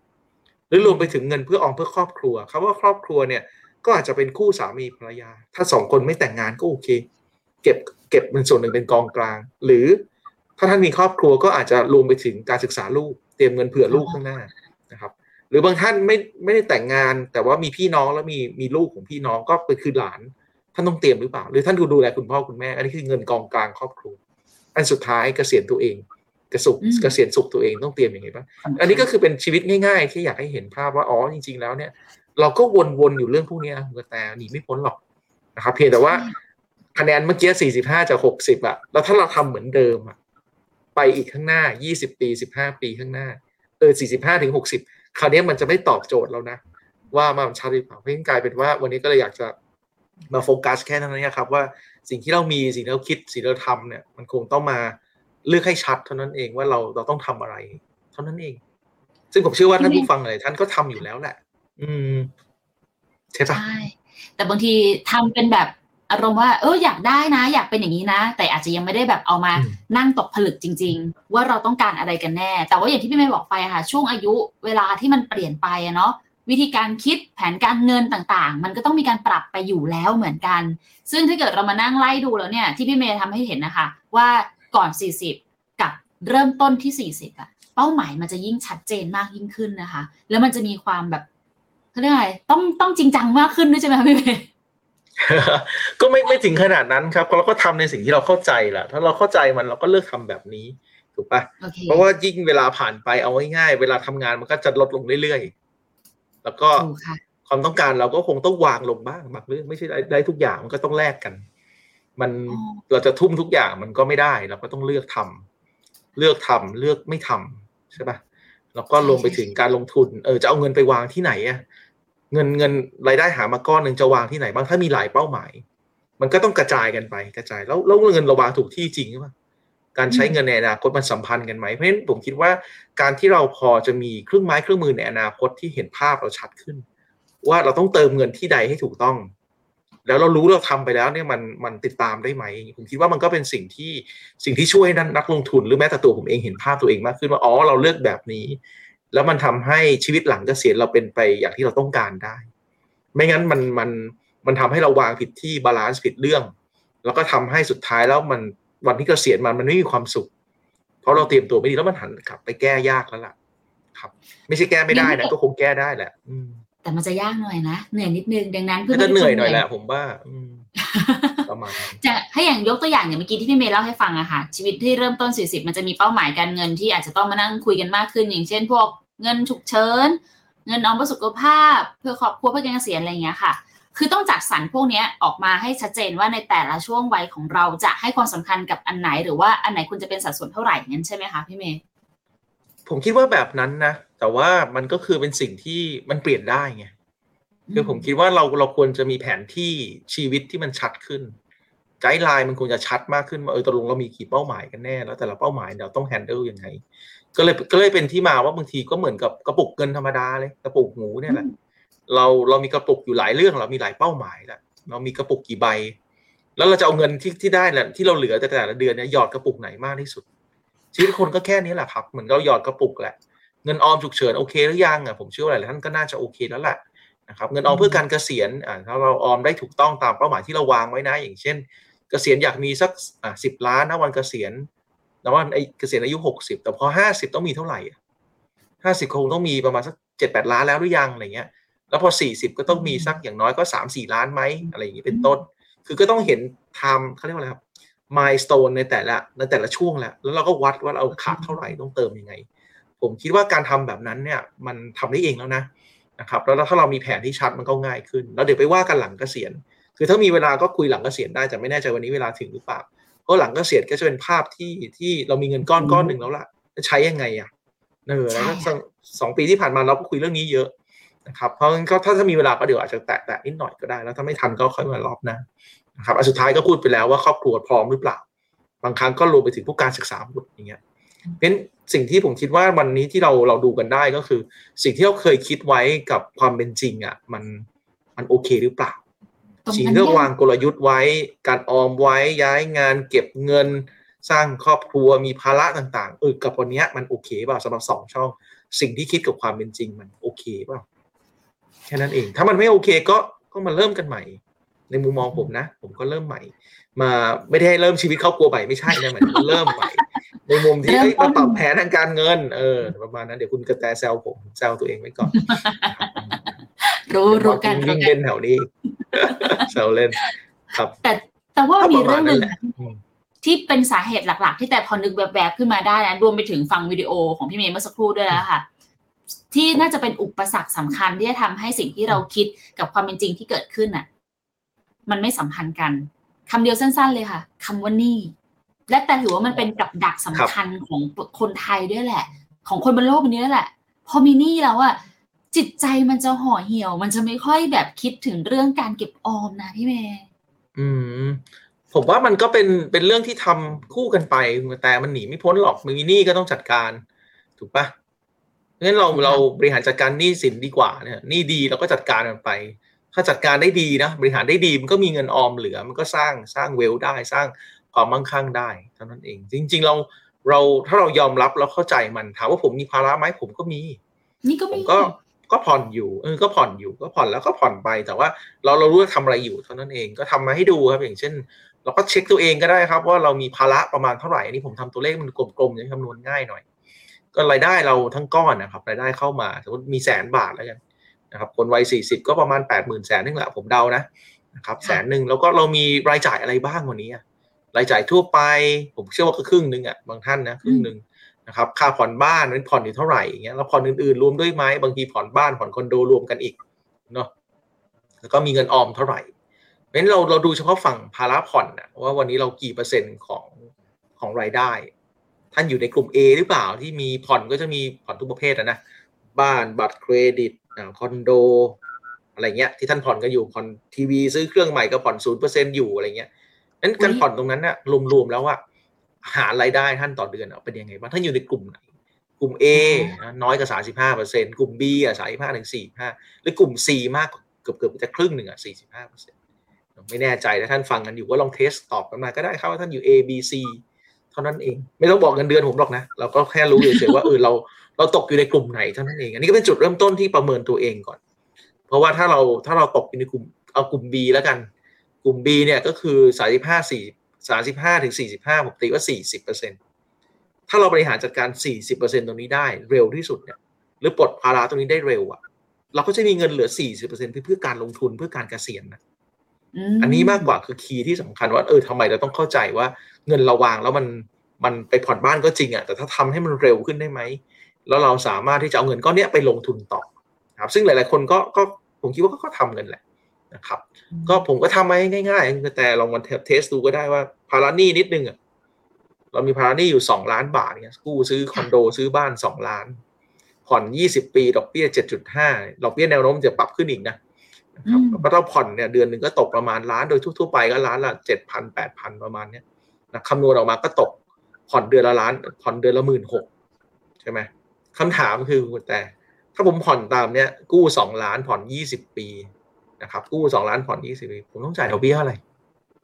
หรือรวมไปถึงเงินเพื่อออมเพื่อครอบครัวคำว่าครอบครัวเนี่ย ก็อาจจะเป็นคู่สามีภรรยา ถ้าสองคนไม่แต่งงานก็โอเค เก็บเก็บเป็นส่วนหนึ่งเป็นกองกลาง หรือถ้าท่านมีครอบครัวก็อาจจะรวมไปถึงการศึกษาลูก เตรียมเงินเผื่อลูกข้างหน้านะครับ หรือบางท่านไม่ไม่ได้แต่งงาน แต่ว่ามีพี่น้องแล้วมีมีลูกของพี่น้องก็เป็นคือหลาน ท่านต้องเตรียมหรือเปล่า หรือท่านดูดูแลคุณพ่อคุณแม่ อันนี้คือเงินกองกลางครอบครัว อันสุดท้ายเกษียณตัวเองเกษุเกษียณสุขตัวเองต้องเตรียมยังไงบ้างอันนี้ก็คือเป็นชีวิตง่าย ๆ ที่อยากให้เห็นภาพว่าอ๋อจริง ๆ แล้วเนี่ย เราก็วนๆอยู่เรื่องพวกนี้นะคุณกระแต่หนีไม่พ้นหรอกนะครับ เพียงแต่ว่าคะแนนเมื่อกี้45จาก60อะแล้วถ้าเราทำเหมือนเดิมอะไปอีกข้างหน้า20ปี15ปีข้างหน้า เออ45ถึง60คราวนี้มันจะไม่ตอบโจทย์แล้วนะ ว่ามันชัดหรือเปล่าเพราะฉะนั้นกลายเป็นว่า วันนี้ก็เลยอยากจะ มาโฟกัสแค่นั้นนะครับ ว่าสิ่งที่เรามีสิ่งที่เราคิดสิ่งที่เราทำเนี่ย มันคงต้องมาเลือกให้ชัดเท่านั้นเองว่าเราเราต้องทำอะไร เท่านั้นเอง ซึ่งผมเชื่อว่าท่านผู้ฟังหลายท่านก็ทำอยู่แล้วแหละ อืมใช่ปะใช่แต่บางทีทำเป็นแบบอารมณ์ว่าเอออยากได้นะ อยากเป็นอย่างนี้นะ แต่อาจจะยังไม่ได้แบบเอามาอืมนั่งตกผลึกจริง ๆ ว่าเราต้องการอะไรกันแน่ แต่ว่าอย่างที่พี่เมย์บอกไปอะค่ะ ช่วงอายุเวลาที่มันเปลี่ยนไปอะเนาะ วิธีการคิดแผนการเงินต่างๆ มันก็ต้องมีการปรับไปอยู่แล้วเหมือนกัน ซึ่งถ้าเกิดเรามานั่งไล่ดูแล้วเนี่ยที่พี่เมย์ทำให้เห็นนะคะ ว่าก่อน 40 กับเริ่มต้นที่ 40อะเป้าหมายมันจะยิ่งชัดเจนมากยิ่งขึ้นนะคะ แล้วมันจะมีความแบบเขาเรียกอะไรต้องต้องจริงจังมากขึ้นด้วยใช่ไหมคะพี่เมย์ก็ไม่ไม่ถึงขนาดนั้นครับเราก็ทำในสิ่งที่เราเข้าใจแหละถ้าเราเข้าใจมันเราก็เลือกทำแบบนี้ถูกปะโอเคเพราะว่ายิ่งเวลาผ่านไปเอาง่ายๆเวลาทำงานมันก็จะลดลงเรื่อยๆ แล้วก็ถูกค่ะความต้องการเราก็คงต้องวางลงบ้างบางเรื่องไม่ใช่ได้ได้ทุกอย่างมันก็ต้องแลกกัน มันอ๋อเราจะทุ่มทุกอย่างมันก็ไม่ได้เราก็ต้องเลือกทำเลือกทำเลือกไม่ทำใช่ปะแล้วก็รวมไปถึงการลงทุน เออจะเอาเงินไปวางที่ไหนอะเงินเงินรายได้หามาก้อนหนึ่งจะวางที่ไหนบ้างถ้ามีหลายเป้าหมาย มันก็ต้องกระจายกันไปกระจายแล้วแล้วเงินเราวางถูกที่จริงหรือเปล่า การใช้เงินในอนาคตมันสัมพันธ์กันไหมเพราะฉะนั้นผมคิดว่าการที่เราพอจะมีเครื่องไม้เครื่องมือในอนาคตที่เห็นภาพเราชัดขึ้น ว่าเราต้องเติมเงินที่ใดให้ถูกต้อง แล้วเรารู้เราทำไปแล้วเนี่ยมันมันติดตามได้ไหมผมคิดว่ามันก็เป็นสิ่งที่สิ่งที่ช่วยนั้นนักลงทุนหรือแม้แต่ตัวผมเองเห็นภาพตัวเองมากขึ้นว่าอ๋อเราเลือกแบบนี้ แล้วมันทำให้ชีวิตหลังเกษียณเราเป็นไปอย่างที่เราต้องการได้ ไม่งั้นมันมันมันทำให้เราวางผิดที่ balance ผิดเรื่อง แล้วก็ทำให้สุดท้ายแล้วมัน วันที่เกษียณมันมันไม่มีความสุข เพราะเราเตรียมตัวไม่ดีแล้วมันหันกลับไปแก้ยากแล้วล่ะ ครับ ไม่ใช่แก้ไม่ได้นะก็คงแก้ได้แหละ อืมแต่มันจะยากหน่อยนะเหนื่อยนิดนึงดังนั้นก็จะเหนื่อยหน่อยแหละผมว่าอืมประมาณนั้นจะให้อย่างยกตัวอย่างอย่างเมื่อกี้ที่พี่เมย์เล่าให้ฟังอะค่ะ ชีวิตที่เริ่มต้น 40 มันจะมีเป้าหมายการเงินที่อาจจะต้องมานั่งคุยกันมากขึ้น อย่างเช่น พวกเงินฉุกเฉินเงินออมเพื่อสุขภาพ เพื่อครอบครัวเพื่อการเกษียณอะไรอย่างเงี้ยค่ะ คือต้องจัดสรรพวกเนี้ยออกมาให้ชัดเจนว่าในแต่ละช่วงวัยของเราจะให้ความสำคัญกับอันไหน หรือว่าอันไหนควรจะเป็นสัดส่วนเท่าไหร่งั้นใช่ไหมคะพี่เมย์ผมคิดว่าแบบนั้นนะ แต่ว่ามันก็คือเป็นสิ่งที่มันเปลี่ยนได้ไงคือผมคิดว่าเราเราควรจะมีแผนที่ชีวิตที่มันชัดขึ้นไกด์ไลน์มันควรจะชัดมากขึ้นว่าเออตกลงเรามีกี่เป้าหมายกันแน่ แล้วแต่ละเป้าหมายเราต้องแฮนเดิลยังไงก็เลยก็เลยเป็นที่มาว่าบางทีก็เหมือนกับกระปุกเงินธรรมดาเลยกระปุกหมูเนี่ยแหละ เราเรามีกระปุกอยู่หลายเรื่องเรามีหลายเป้าหมายแหละเรามีกระปุกกี่ใบ แล้วเราจะเอาเงินที่ที่ได้แหละที่เราเหลือแต่แต่ละเดือนเนี่ยหยอดกระปุกไหนมากที่สุด ชีวิตคนก็แค่นี้แหละครับ เหมือนเราหยอดกระปุกแหละเงินออมฉุกเฉินโอเคหรือยังอะผมเชื่อว่าหลายท่านก็น่าจะโอเคแล้วแหละนะครับเงินออมเพื่อการเกษียณอ่าถ้าเราออมได้ถูกต้องตามเป้าหมายที่เราวางไว้นะ อย่างเช่น เกษียณอยากมีสักอ่าสิบล้านนะวันเกษียณนะวันไอเกษียณอายุหกสิบแต่พอห้าสิบต้องมีเท่าไหร่ห้าสิบคงต้องมีประมาณสักเจ็ดแปดล้านแล้วหรือยังอะไรเงี้ย แล้วพอสี่สิบก็ต้องมีสักอย่างน้อยก็สามสี่ล้านไหมอะไรอย่างนี้เป็นต้น คือก็ต้องเห็นไทม์เขาเรียกว่าอะไรครับมายสเตนในแต่ละในแต่ละช่วงแหละแล้วเราก็วัดว่าเราขาดเท่าไหร่ต้องเติมยังไง ผมคิดว่าการทำแบบนั้นเนี่ยมันทำได้เองแล้วนะนะครับแล้วถ้าเรามีแผนที่ชัดมันก็ง่ายขึ้น แล้วเดี๋ยวไปว่ากันหลังเกษียณ คือถ้ามีเวลาก็คุยหลังเกษียณได้แต่ไม่แน่ใจวันนี้เวลาถึงหรือเปล่าเพราะหลังเกษียณก็จะเป็นภาพที่ที่เรามีเงินก้อนก้อนหนึ่งแล้วล่ะจะใช้ยังไงอะเออแล้วก็สองปีที่ผ่านมาเราก็คุยเรื่องนี้เยอะ นะครับเพราะงั้นก็ถ้าถ้ามีเวลาก็เดี๋ยวอาจจะแตะแตะนิดหน่อยก็ได้ แล้วถ้าไม่ทันก็ค่อยมารอบหน้านะครับอันสุดท้ายก็พูดไปแล้วว่าครอบครัวพร้อมหรือเปล่า บางครั้งก็รวมไปถึงผู้การศึกษาบุตรอย่างเงี้ยเพราะฉะนั้นสิ่งที่ผมคิดว่าวันนี้ที่เราเราดูกันได้ก็คือ สิ่งที่เราเคยคิดไว้กับความเป็นจริงอะมันมันโอเคหรือเปล่าสิ่งที่เนี่ยวางกลยุทธ์ไว้ การออมไว้ย้ายงานเก็บเงินสร้างครอบครัวมีภาระต่างๆเออกับวันนี้มันโอเคเปล่าสำหรับสองช่อง สิ่งที่คิดกับความเป็นจริงมันโอเคเปล่า แค่นั้นเอง ถ้ามันไม่โอเคก็ก็มาเริ่มกันใหม่ ในมุมมองผมนะ ผมก็เริ่มใหม่ มาไม่ได้ให้เริ่มชีวิตครอบครัวใหม่ไม่ใช่นะหมายถึงเริ่มใหม่ ในมุมที่เริ่มเอ้ยต้มานปรับแผนทางการเงิน เออประมาณนั้นเดี๋ยวคุณกระแตแซวผมแซวตัวเองไว้ก่อนรู้รู้กันวิ่รู้งกัเล่นนแถวนี้แซวเล่น ครับ แต่แต่ว่ามีก็ประเรื่มาอณงหนั้นึ่นงแหละอืมที่เป็นสาเหตุหลัก ๆ ที่แต่พอนึกแบบๆขึ้นมาได้นะรวมไปถึงฟังวิดีโอของพี่เมย์เมื่อสักครู่ด้วยแล้วค่ะ ที่น่าจะเป็นอุปสรรคสำคัญที่จะทำให้สิ่งที่เราคิดกับความเป็นจริงที่เกิดขึ้นน่ะ มันไม่สัมพันธ์กันคำเดียวสั้น ๆ เลยค่ะคำว่านี่และแต่ถือว่ามันเป็นกับดักสำคัญของคนไทยด้วยแหละ ของคนบนโลกนี้ด้วยแหละ พอมีนี้แล้วอะจิตใจมันจะห่อเหี่ยว มันจะไม่ค่อยแบบคิดถึงเรื่องการเก็บออมนะพี่เมย์อืม ผมว่ามันก็เป็นเป็นเรื่องที่ทำคู่กันไปแต่มันหนีไม่พ้นหรอกมีนี้ก็ต้องจัดการ ถูกปะ เพราะฉะนั้นเราเราบริหารจัดการหนี้สินดีกว่าเนี่ยหนี้ดีเราก็จัดการมันไป ถ้าจัดการได้ดีนะบริหารได้ดีมันก็มีเงินออมเหลือ มันก็สร้างสร้างเวลได้สร้างความมั่งคั่งได้เท่านั้นเอง จริง ๆ เราเราถ้าเรายอมรับแล้วเข้าใจมันถามว่าผมมีภาระไหมผมก็มี นี่ก็ผไม่มก็ก็ผ่อนอยู่เออก็ผ่อนอยู่ก็ผ่อนแล้วก็ผ่อนไปแต่ว่าเราเรารู้ว่าทำอะไรอยู่เท่านั้นเองก็ทำมาให้ดูครับอย่างเช่น เราก็เช็คตัวเองก็ได้ครับ ว่าเรามีภาระประมาณเท่าไหร่อันนี้ผมทำตัวเลขมันกลมๆจะคำนวณง่ายหน่อย ก็รายได้เราทั้งก้อนนะครับรายได้เข้ามาสมมติมีแสนบาทแล้วกันนะครับคนวัยสี่สิบก็ประมาณแปดหมื่นแสนนึงแหละผมเดานะนะครับแสนหนึ่งแล้วก็เรามีรายจ่ายอะไรบ้างวันนี้อะรายจ่ายทั่วไป ผมเชื่อว่าก็ครึ่งหนึ่งอะบางท่านนะครึ่งหนึ่งนะครับค่าผ่อนบ้านนั้นผ่อนอยู่เท่าไหร่อย่างเงี้ยแล้วผ่อนอื่นๆรวมด้วยไหมบางทีผ่อนบ้านผ่อนคอนโดรวมกันอีกเนาะแล้วก็มีเงินออมเท่าไหร่เพราะฉะนั้นเราเราดูเฉพาะฝั่งภาระผ่อนนะว่าวันนี้เรากี่เปอร์เซ็นต์ของของรายได้ ท่านอยู่ในกลุ่ม A หรือเปล่าที่มีผ่อนก็จะมีผ่อนทุกประเภทนะนะบ้านบัตรเครดิตอ่าคอนโด อะไรเงี้ยที่ท่านผ่อนกันอยู่ผ่อนทีวีซื้อเครื่องใหม่ก็ผ่อนศูนย์เปอร์เซ็นอยู่อะไรเงี้ยนั้นการผ่อนตรงนั้นน่ะรวมๆแล้วอะหารายได้ท่านต่อเดือนอะเป็นยังไงบ้างท่านอยู่ในกลุ่มไหนกลุ่ม A นะน้อยกว่าสาสิบห้าเปอร์เซ็นกลุ่ม B อะสามสิบห้าถึงสี่ห้าหรือกลุ่ม C มากกว่าเกือบเกือบจะครึ่งหนึ่งอะสี่สิบห้าเปอร์เซ็นต์ไม่แน่ใจถ้าท่านฟังกันอยู่ก็ลองเทสตอบกันมาก็ได้ครับว่าท่านอยู่ A B C เท่านั้นเอง ไม่ต้องบอกเงินเดือนผมหรอกนะ เราก็แค่รู้เฉยๆว่าเออเราเราตกอยู่ในกลุ่มไหนเท่านั้นเอง อันนี้ก็เป็นจุดเริ่มต้นที่ประเมินตัวเองก่อน เพราะว่าถ้าเราถ้าเราตกอยู่ในกลุ่มเอากลุ่ม B แล้วกัน กลุ่ม B เนี่ยก็คือสามสิบห้าสี่สามสิบห้าถึงสี่สิบห้าผมตีว่าสี่สิบเปอร์เซ็นถ้าเราบริหารจัดการสี่สิบเปอร์เซ็นตรงนี้ได้เร็วที่สุดเนี่ยหรือปลดภาระตรงนี้ได้เร็วอะเราก็จะมีเงินเหลือสี่สิบเปอร์เซ็นเพื่อการลงทุนเพื่อการเกษียณนะ อันนี้มากกว่าคือคีย์ที่สำคัญว่าเออทำไมเราต้องเข้าใจว่าเงินเราวางแล้วมันมันไปผ่อนบ้านก็จริงอะแต่ถ้าทำให้มันเร็วขึ้นได้ไหมแล้วเราสามารถที่จะเอาเงินก้อนเนี้ยไปลงทุนต่อครับ ซึ่งหลาย ๆ คนก็ก็ผมคิดว่าก็ทำกันแหละนะครับ ก็ผมก็ทำมาง่าย ๆ แต่ลองมาเทสดูก็ได้ว่าภาระหนี้นิดนึงอะเรามีภาระหนี้อยู่สองล้านบาทเนี่ยกู้ซื้อคอนโดซื้อบ้านสองล้าน ผ่อนยี่สิบปี ดอกเบี้ยเจ็ดจุดห้าดอกเบี้ยแนวโน้มจะปรับขึ้นอีกนะครับ ก็ต้องผ่อนเนี่ยเดือนหนึ่งก็ตกประมาณล้านโดยทั่วๆไปก็ล้านละเจ็ดพันแปดพันประมาณเนี้ยนะคำนวณออกมาก็ตกผ่อนเดือนละล้าน ผ่อนเดือนละหมื่นหกใช่ไหมคำถามคือแต่ถ้าผมผ่อนตามเนี้ยกู้สองล้านผ่อนยี่สิบปีนะครับกู้สองล้านผ่อนยี่สิบปีผมต้องจ่ายดอกเบี้ยอะไร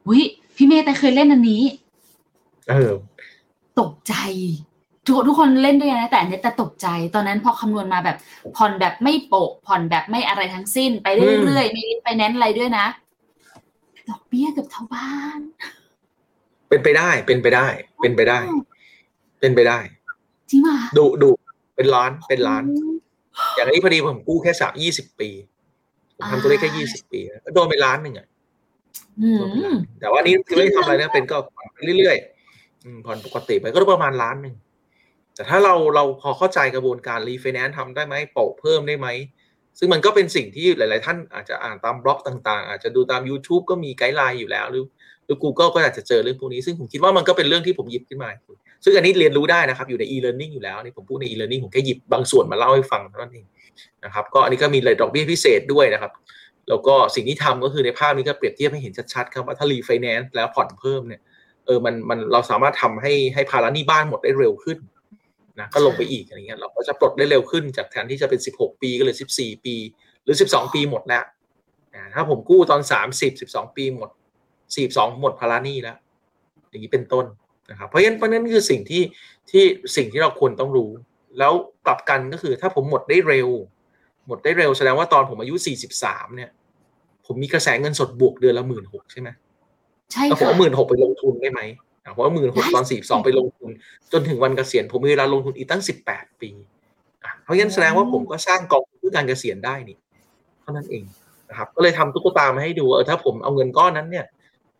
อุ้ยพี่เมย์แต่เคยเล่นอันนี้ เออ ตกใจ ทุกทุกคนเล่นด้วยนะแต่อันนี้แต่ตกใจตอนนั้นพอคำนวณมาแบบผ่อนแบบไม่โปะผ่อนแบบไม่อะไรทั้งสิ้น ไปเรื่อยๆไม่ไปแนนอะไรด้วยนะดอกเบี้ยเกับเท่าบ้าน เป็นไปได้เป็นไปได้ เป็นไปได้ เป็นไปได้จริงป่ะดูดูเป็นล้านเป็นล้าน อย่างนี้พอดีผมกู้แค่สามยี่สิบปีผมทำตัวเลขแค่ยี่สิบปีก็โดนไปล้านหนึ่งอะอืมแต่ว่านี่คือไม่ได้ทำอะไรนะเป็นก็ผ่อนไปเรื่อยๆอืมผ่อนปกติไปก็ประมาณล้านหนึ่ง แต่ถ้าเราเราพอเข้าใจกระบวนการรีไฟแนนซ์ทำได้ไหมโปะเพิ่มได้ไหม ซึ่งมันก็เป็นสิ่งที่หลาย ๆ ท่านอาจจะอ่านตามบล็อกต่าง ๆ อาจจะดูตาม YouTube ก็มี guideline อยู่แล้วหรือหรือ Google ก็อาจจะเจอเรื่องพวกนี้ ซึ่งผมคิดว่ามันก็เป็นเรื่องที่ผมหยิบขึ้นมา ซึ่งอันนี้เรียนรู้ได้นะครับ อยู่ใน e-learning อยู่แล้วนี่ผมพูดใน e-learning ผมแค่หยิบบางส่วนมาเล่าให้ฟังเท่านั้นเองนะครับก็อันนี้ก็มีเลยดอกเบี้ยพิเศษด้วยนะครับแล้วก็สิ่งที่ทำก็คือในภาพนี้ก็เปรียบเทียบให้เห็นชัด ๆ ครับว่าถ้ารีไฟแนนซ์แล้วผ่อนเพิ่มเนี่ยเออมันมันเราสามารถทำให้ให้ภาระหนี้บ้านหมดได้เร็วขึ้น นะก็ลงไปอีกอะไรเงี้ยเราก็จะปลดได้เร็วขึ้นจากแทนที่จะเป็น 16 ปีก็เลย 14 ปี หรือ 12 ปีหมดแล้วถ้าผมกู้ตอน 30 12 ปีหมด 42 หมดภาระหนี้แล้ว อย่างนี้เป็นต้นนะครับเพราะฉะนั้นเพราะฉะนั้นคือสิ่งที่ที่สิ่งที่เราควรต้องรู้ แล้วกลับกันก็คือถ้าผมหมดได้เร็ว หมดได้เร็วแสดงว่าตอนผมอายุ 43 เนี่ย ผมมีกระแสเงินสดบวกเดือนละหมื่นหกใช่ไหมใช่แล้วผมค่ะเอาหมื่นหกไปลงทุนได้ไหม เพราะว่าหมื่นหกตอนสี่สองไปลงทุน จนถึงวันเกษียณผมมีเวลาลงทุนอีกตั้งสิบแปดปีเพราะฉะนั้นแสดงว่าผมก็สร้างกองทุนเพื่อการเกษียณได้นี่เท่านั้นเองนะครับ ก็เลยทำตุ๊กตามาให้ดูเออถ้าผมเอาเงินก้อนนั้นเนี่ย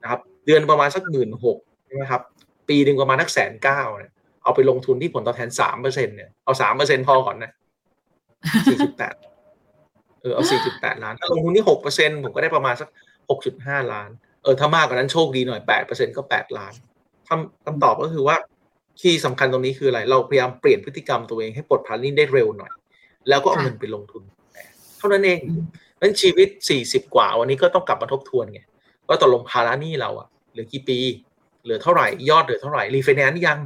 นะครับ เดือนประมาณสักหมื่นหกใช่ไหมครับ ปีหนึ่งประมาณนักแสนเก้าเนี่ยเอาไปลงทุนที่ผลตอบแทนสามเปอร์เซ็นเนี่ยเอาสามเปอร์เซ็นพอก่อนนะสี่จุดแปดเออเอาสี่จุดแปดล้านถ้าลงทุนที่หกเปอร์เซ็นผมก็ได้ประมาณสักหกจุดห้าล้านเออถ้ามากกว่านั้นโชคดีหน่อยแปดเปอร์เซ็นก็แปดล้าน คำคำตอบก็คือว่าkey สำคัญตรงนี้คืออะไร เราพยายามเปลี่ยนพฤติกรรมตัวเองให้ปลดภาระหนี้ได้เร็วหน่อย แล้วก็เอาเงินไปลงทุน เท่านั้นเองนั้นชีวิตสี่สิบกว่า วันนี้ก็ต้องกลับมาทบทวนไงว่าตกลงภาระหนี้เราอะเหลือกี่ปี เหลือเท่าไหร่ ยอดเหลือเท่าไหร่รีไฟแนนซ์ยัง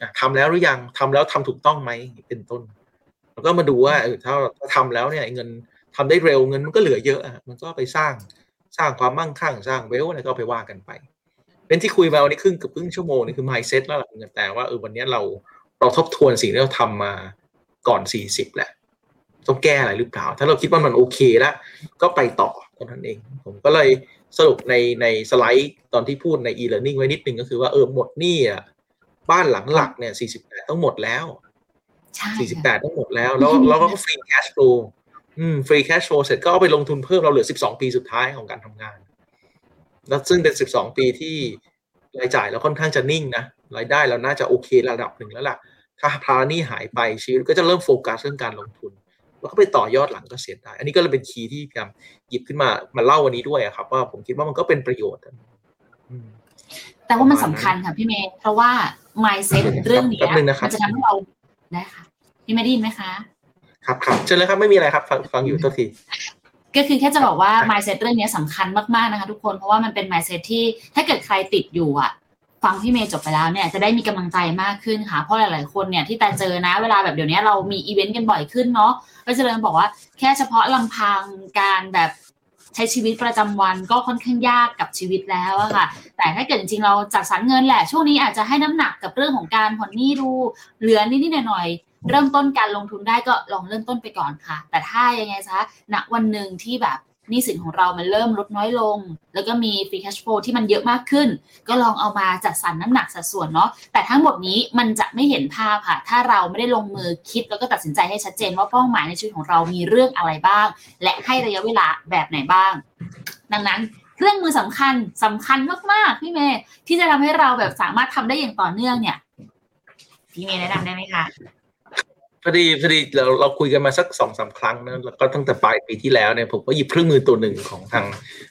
อะทำแล้วหรือยังทำแล้วทำถูกต้องไหมเป็นต้น แล้วก็มาดูว่าเออถ้าถ้าทำแล้วเนี่ยเงินทำได้เร็วเงินมันก็เหลือเยอะอะมันก็ไปสร้างสร้างความมั่งคั่งสร้าง wealth อะไรก็ไปว่ากันไป เป็นที่คุยมาวันนี้ครึ่งเกับครึ่งชั่วโมงนี่คือ mindset แล้วล่ะแต่ว่าเออวันนี้เราเราทบทวนสิ่งที่เราทำมาก่อนสี่สิบแหละต้องแก้อะไรหรือเปล่า ถ้าเราคิดว่ามันโอเคแล้วก็ไปต่อเท่านั้นเอง ผมก็เลยสรุปในในสไลด์ตอนที่พูดใน e-learning ไว้นิดนึงก็คือว่าเออหมดหนี้อะบ้านหลังหลักเนี่ย48ต้องหมดแล้วใช่48ต้องหมดแล้ว แล้วแล้วก็ free cash flow อืม free cash flow เสร็จก็เอาไปลงทุนเพิ่มเราเหลือ12ปีสุดท้ายของการทำงาน แล้วซึ่งเป็น 12 ปีที่รายจ่ายเราค่อนข้างจะนิ่งนะรายได้เราน่าจะโอเคระดับหนึ่งแล้วล่ะ ถ้าภาระหนี้หายไปชีวิตก็จะเริ่มโฟกัสเรื่องการลงทุน แล้วก็ไปต่อยอดหลังเกษียณได้ อันนี้ก็เลยเป็นคีย์ที่พยายามหยิบขึ้นมามาเล่าวันนี้ด้วยอะครับ ว่าผมคิดว่ามันก็เป็นประโยชน์อืมแต่ว่ามันสำคัญค่ะพี่เมย์เพราะว่า mindset เรื่องเนี้ยแป๊บนึงนะครับมันจะทำให้เราได้ค่ะพี่เมย์ได้ยินไหมคะ ครับครับเชิญเลยครับไม่มีอะไรครับฟังฟังอยู่ตัวที ก็คือแค่จะบอกว่า mindset เรื่องนี้สำคัญมากๆนะคะทุกคนเพราะว่ามันเป็น mindset ที่ถ้าเกิดใครติดอยู่อะฟังพี่เมย์จบไปแล้วเนี่ยจะได้มีกำลังใจมากขึ้นค่ะเพราะหลายๆคนเนี่ยที่แต่เจอนะเวลาแบบเดี๋ยวนี้เรามีอีเวนต์กันบ่อยขึ้นเนาะก็จะเลยบอกว่าแค่เฉพาะลำพังการแบบใช้ชีวิตประจำวันก็ค่อนข้างยากกับชีวิตแล้วอะค่ะ แต่ถ้าเกิดจริงๆเราจัดสรรเงินแหละ ช่วงนี้อาจจะให้น้ำหนักกับเรื่องของการผ่อนหนี้ดูเหลือนิดๆหน่อยๆ เริ่มต้นการลงทุนได้ก็ลองเริ่มต้นไปก่อนค่ะ แต่ถ้ายังไงซะณวันหนึ่งที่แบบหนี้สินของเรามันเริ่มลดน้อยลง แล้วก็มี free cash flow ที่มันเยอะมากขึ้น ก็ลองเอามาจัดสรรน้ำหนักสัดส่วนเนาะ แต่ทั้งหมดนี้มันจะไม่เห็นภาพค่ะ ถ้าเราไม่ได้ลงมือคิดแล้วก็ตัดสินใจให้ชัดเจนว่าเป้าหมายในชีวิตของเรามีเรื่องอะไรบ้าง และให้ระยะเวลาแบบไหนบ้าง ดังนั้นเครื่องมือสำคัญสำคัญมาก ๆ พี่เมย์ที่จะทำให้เราแบบสามารถทำได้อย่างต่อเนื่องเนี่ย พี่เมย์แนะนำได้ไหมคะ พอดีพอดีเราเราคุยกันมาสักสองสามครั้งนะแล้วก็ตั้งแต่ปลายปีที่แล้วเนี่ยผมก็หยิบเครื่องมือตัวหนึ่งของทาง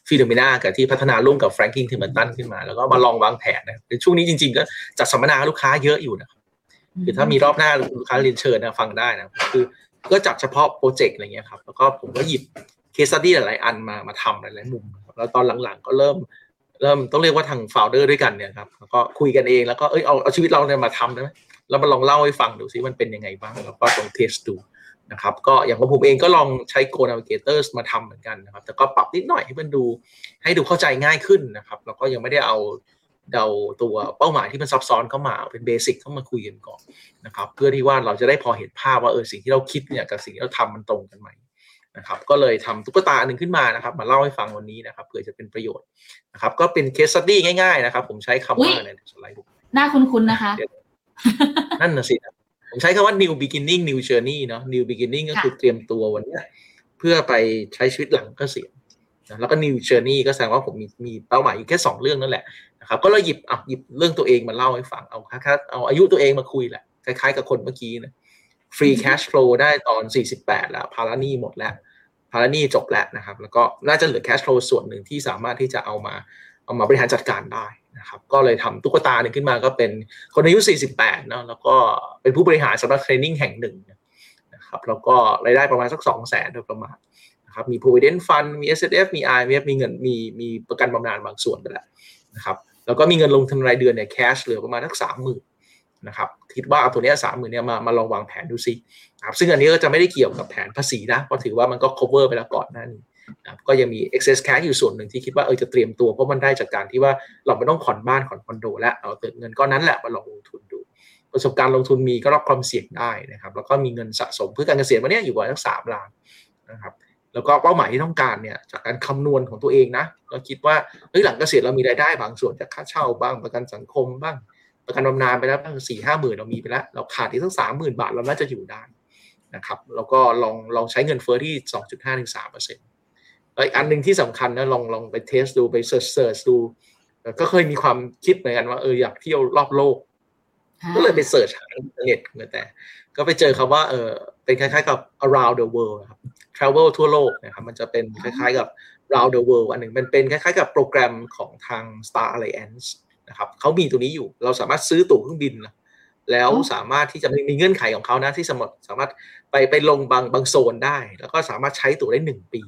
Finnomena กับที่พัฒนาร่วมกับ Franklin Templeton ขึ้นมา แล้วก็มาลองวางแผนนะในช่วงนี้จริงๆ ก็จัดสัมมนาลูกค้าเยอะอยู่นะครับคือถ้ามีรอบหน้าลูกค้าเรียนเชิญนะฟังได้นะคือก็จัดเฉพาะโปรเจกต์อะไรเงี้ยครับแล้วก็ผมก็หยิบ case study หลายๆอันมามาทำหลายๆมุมครับแล้วตอนหลังๆ ก็เริ่มเริ่มต้องเรียกว่าทาง founder ด้วยกันเนี่ยครับแล้วก็คุยกันเองแล้วก็เอ้ยเอาเอาชีวิตเราเนี่ยมาทำได้ไหม แล้วมาลองเล่าให้ฟังดูซิมันเป็นยังไงบ้าง แล้วก็ลอง test ดูนะครับก็อย่างของผมเองก็ลองใช้ Goal Navigator มาทำเหมือนกันนะครับ แต่ก็ปรับนิดหน่อยให้มันดูให้ดูเข้าใจง่ายขึ้นนะครับ แล้วก็ยังไม่ได้เอาเดาตัวเป้าหมายที่มันซับซ้อนเข้ามาเป็น basic เข้ามาคุยกันก่อนนะครับ เพื่อที่ว่าเราจะได้พอเห็นภาพว่าเออสิ่งที่เราคิดเนี่ยกับสิ่งที่เราทำมันตรงกันไหมนะครับ ก็เลยทำตุ๊กตาอันหนึ่งขึ้นมานะครับ มาเล่าให้ฟังวันนี้นะครับเผื่อจะเป็นประโยชน์นะครับ ก็เป็น case study ง่าย ๆ นะครับ ผมใช้คำว่าในสไลด์หน้าคุ้นๆนะคะ นั่นน่ะสินะผมใช้คำว่า new beginning new journey เนาะ new beginning ก็คือเตรียมตัววันเนี้ยเพื่อไปใช้ชีวิตหลังเกษียณนะแล้วก็ new journey ก็แสดงว่าผมมีมีเป้าหมายอยู่แค่สองเรื่องนั่นแหละนะครับก็เลยหยิบอะหยิบเรื่องตัวเองมาเล่าให้ฟังเอาค่าเอาอายุตัวเองมาคุยแหละคล้ายๆกับคนเมื่อกี้นะ free cash flow ได้ตอน 48 แล้ว ภาระหนี้หมดแล้ว ภาระหนี้จบแล้วนะครับ แล้วก็น่าจะเหลือ cash flow ส่วนหนึ่งที่สามารถที่จะเอามาเอามาบริหารจัดการได้ นะครับก็เลยทำตุ๊กตาหนึ่งขึ้นมาก็เป็นคนอายุ 48เนาะแล้วก็เป็นผู้บริหารสำหรับเทรนนิ่งแห่งหนึ่งนะครับแล้วก็รายได้ประมาณสัก 2 0 0แสนโดยประมาณนะครับมี provident fund มี S F มี I M F มีเงินมีมีประกันบำนาญบางส่วนไปแล้วนะครับแล้วก็มีเงินลงทุนรายเดือนเนี่ย cash เหลือประมาณสักสามหมื่นนะครับคิดว่าเอาตัวนี้สามหมื่นเนี่ยมามาลองวางแผนดูซิครับซึ่งอันนี้ก็จะไม่ได้เกี่ยวกับแผนภาษีนะเพราะถือว่ามันก็ cover ไปแล้วก่อนหน้านี้ ก็ยังมี excess cash อยู่ส่วนหนึ่งที่คิดว่าเออจะเตรียมตัวเพราะมันได้จากการที่ว่าเราไม่ต้องผ่อนบ้านผ่อนคอนโด แล้วเอาเติมเงินก้อนนั้นแหละมาลองลงทุนดู ประสบการณ์ลงทุนมีก็รับความเสี่ยงได้นะครับแล้วก็มีเงินสะสมเพื่อการเกษียณวันนี้อยู่ประมาณสักสามล้านนะครับแล้วก็เป้าหมายที่ต้องการเนี่ยจากการคำนวณของตัวเองนะเราคิดว่าเฮ้ยหลังเกษียณเรามีรายได้บางส่วนจากค่าเช่าบ้างประกันสังคมบ้างประกันบำนาญไปแล้วบ้างสี่ห้าหมื่นเรามีไปแล้ว เราขาดอีกสักสามหมื่นบาทเราน่าจะอยู่ได้นะครับแล้วก็ลองลองใช้เงินเฟ้อที่สองจุดห้าถึงสามเปอร์เซ็นต์ อีกอันหนึ่งที่สำคัญนะลองลองไป test ดูไป search search ดู ก็เคยมีความคิดเหมือนกันว่าเอออยากเที่ยวรอบโลก ก็เลยไป search หาอินเทอร์เน็ตเหมือนแต่ ก็ไปเจอคำว่าเออเป็นคล้ายๆกับ around the world ครับ travel ทั่วโลกนะครับมันจะเป็นคล้ายๆกับ round the world อันหนึ่งมันเป็นคล้ายๆกับโปรแกรมของทาง Star Alliance นะครับเขามีตัวนี้อยู่เราสามารถซื้อตั๋วเครื่องบินนะแล้วสามารถที่จะมีเงื่อนไขของเขานะที่สมสามารถไปไปลงบางบางโซนได้ แล้วก็สามารถใช้ตั๋วได้หนึ่งปี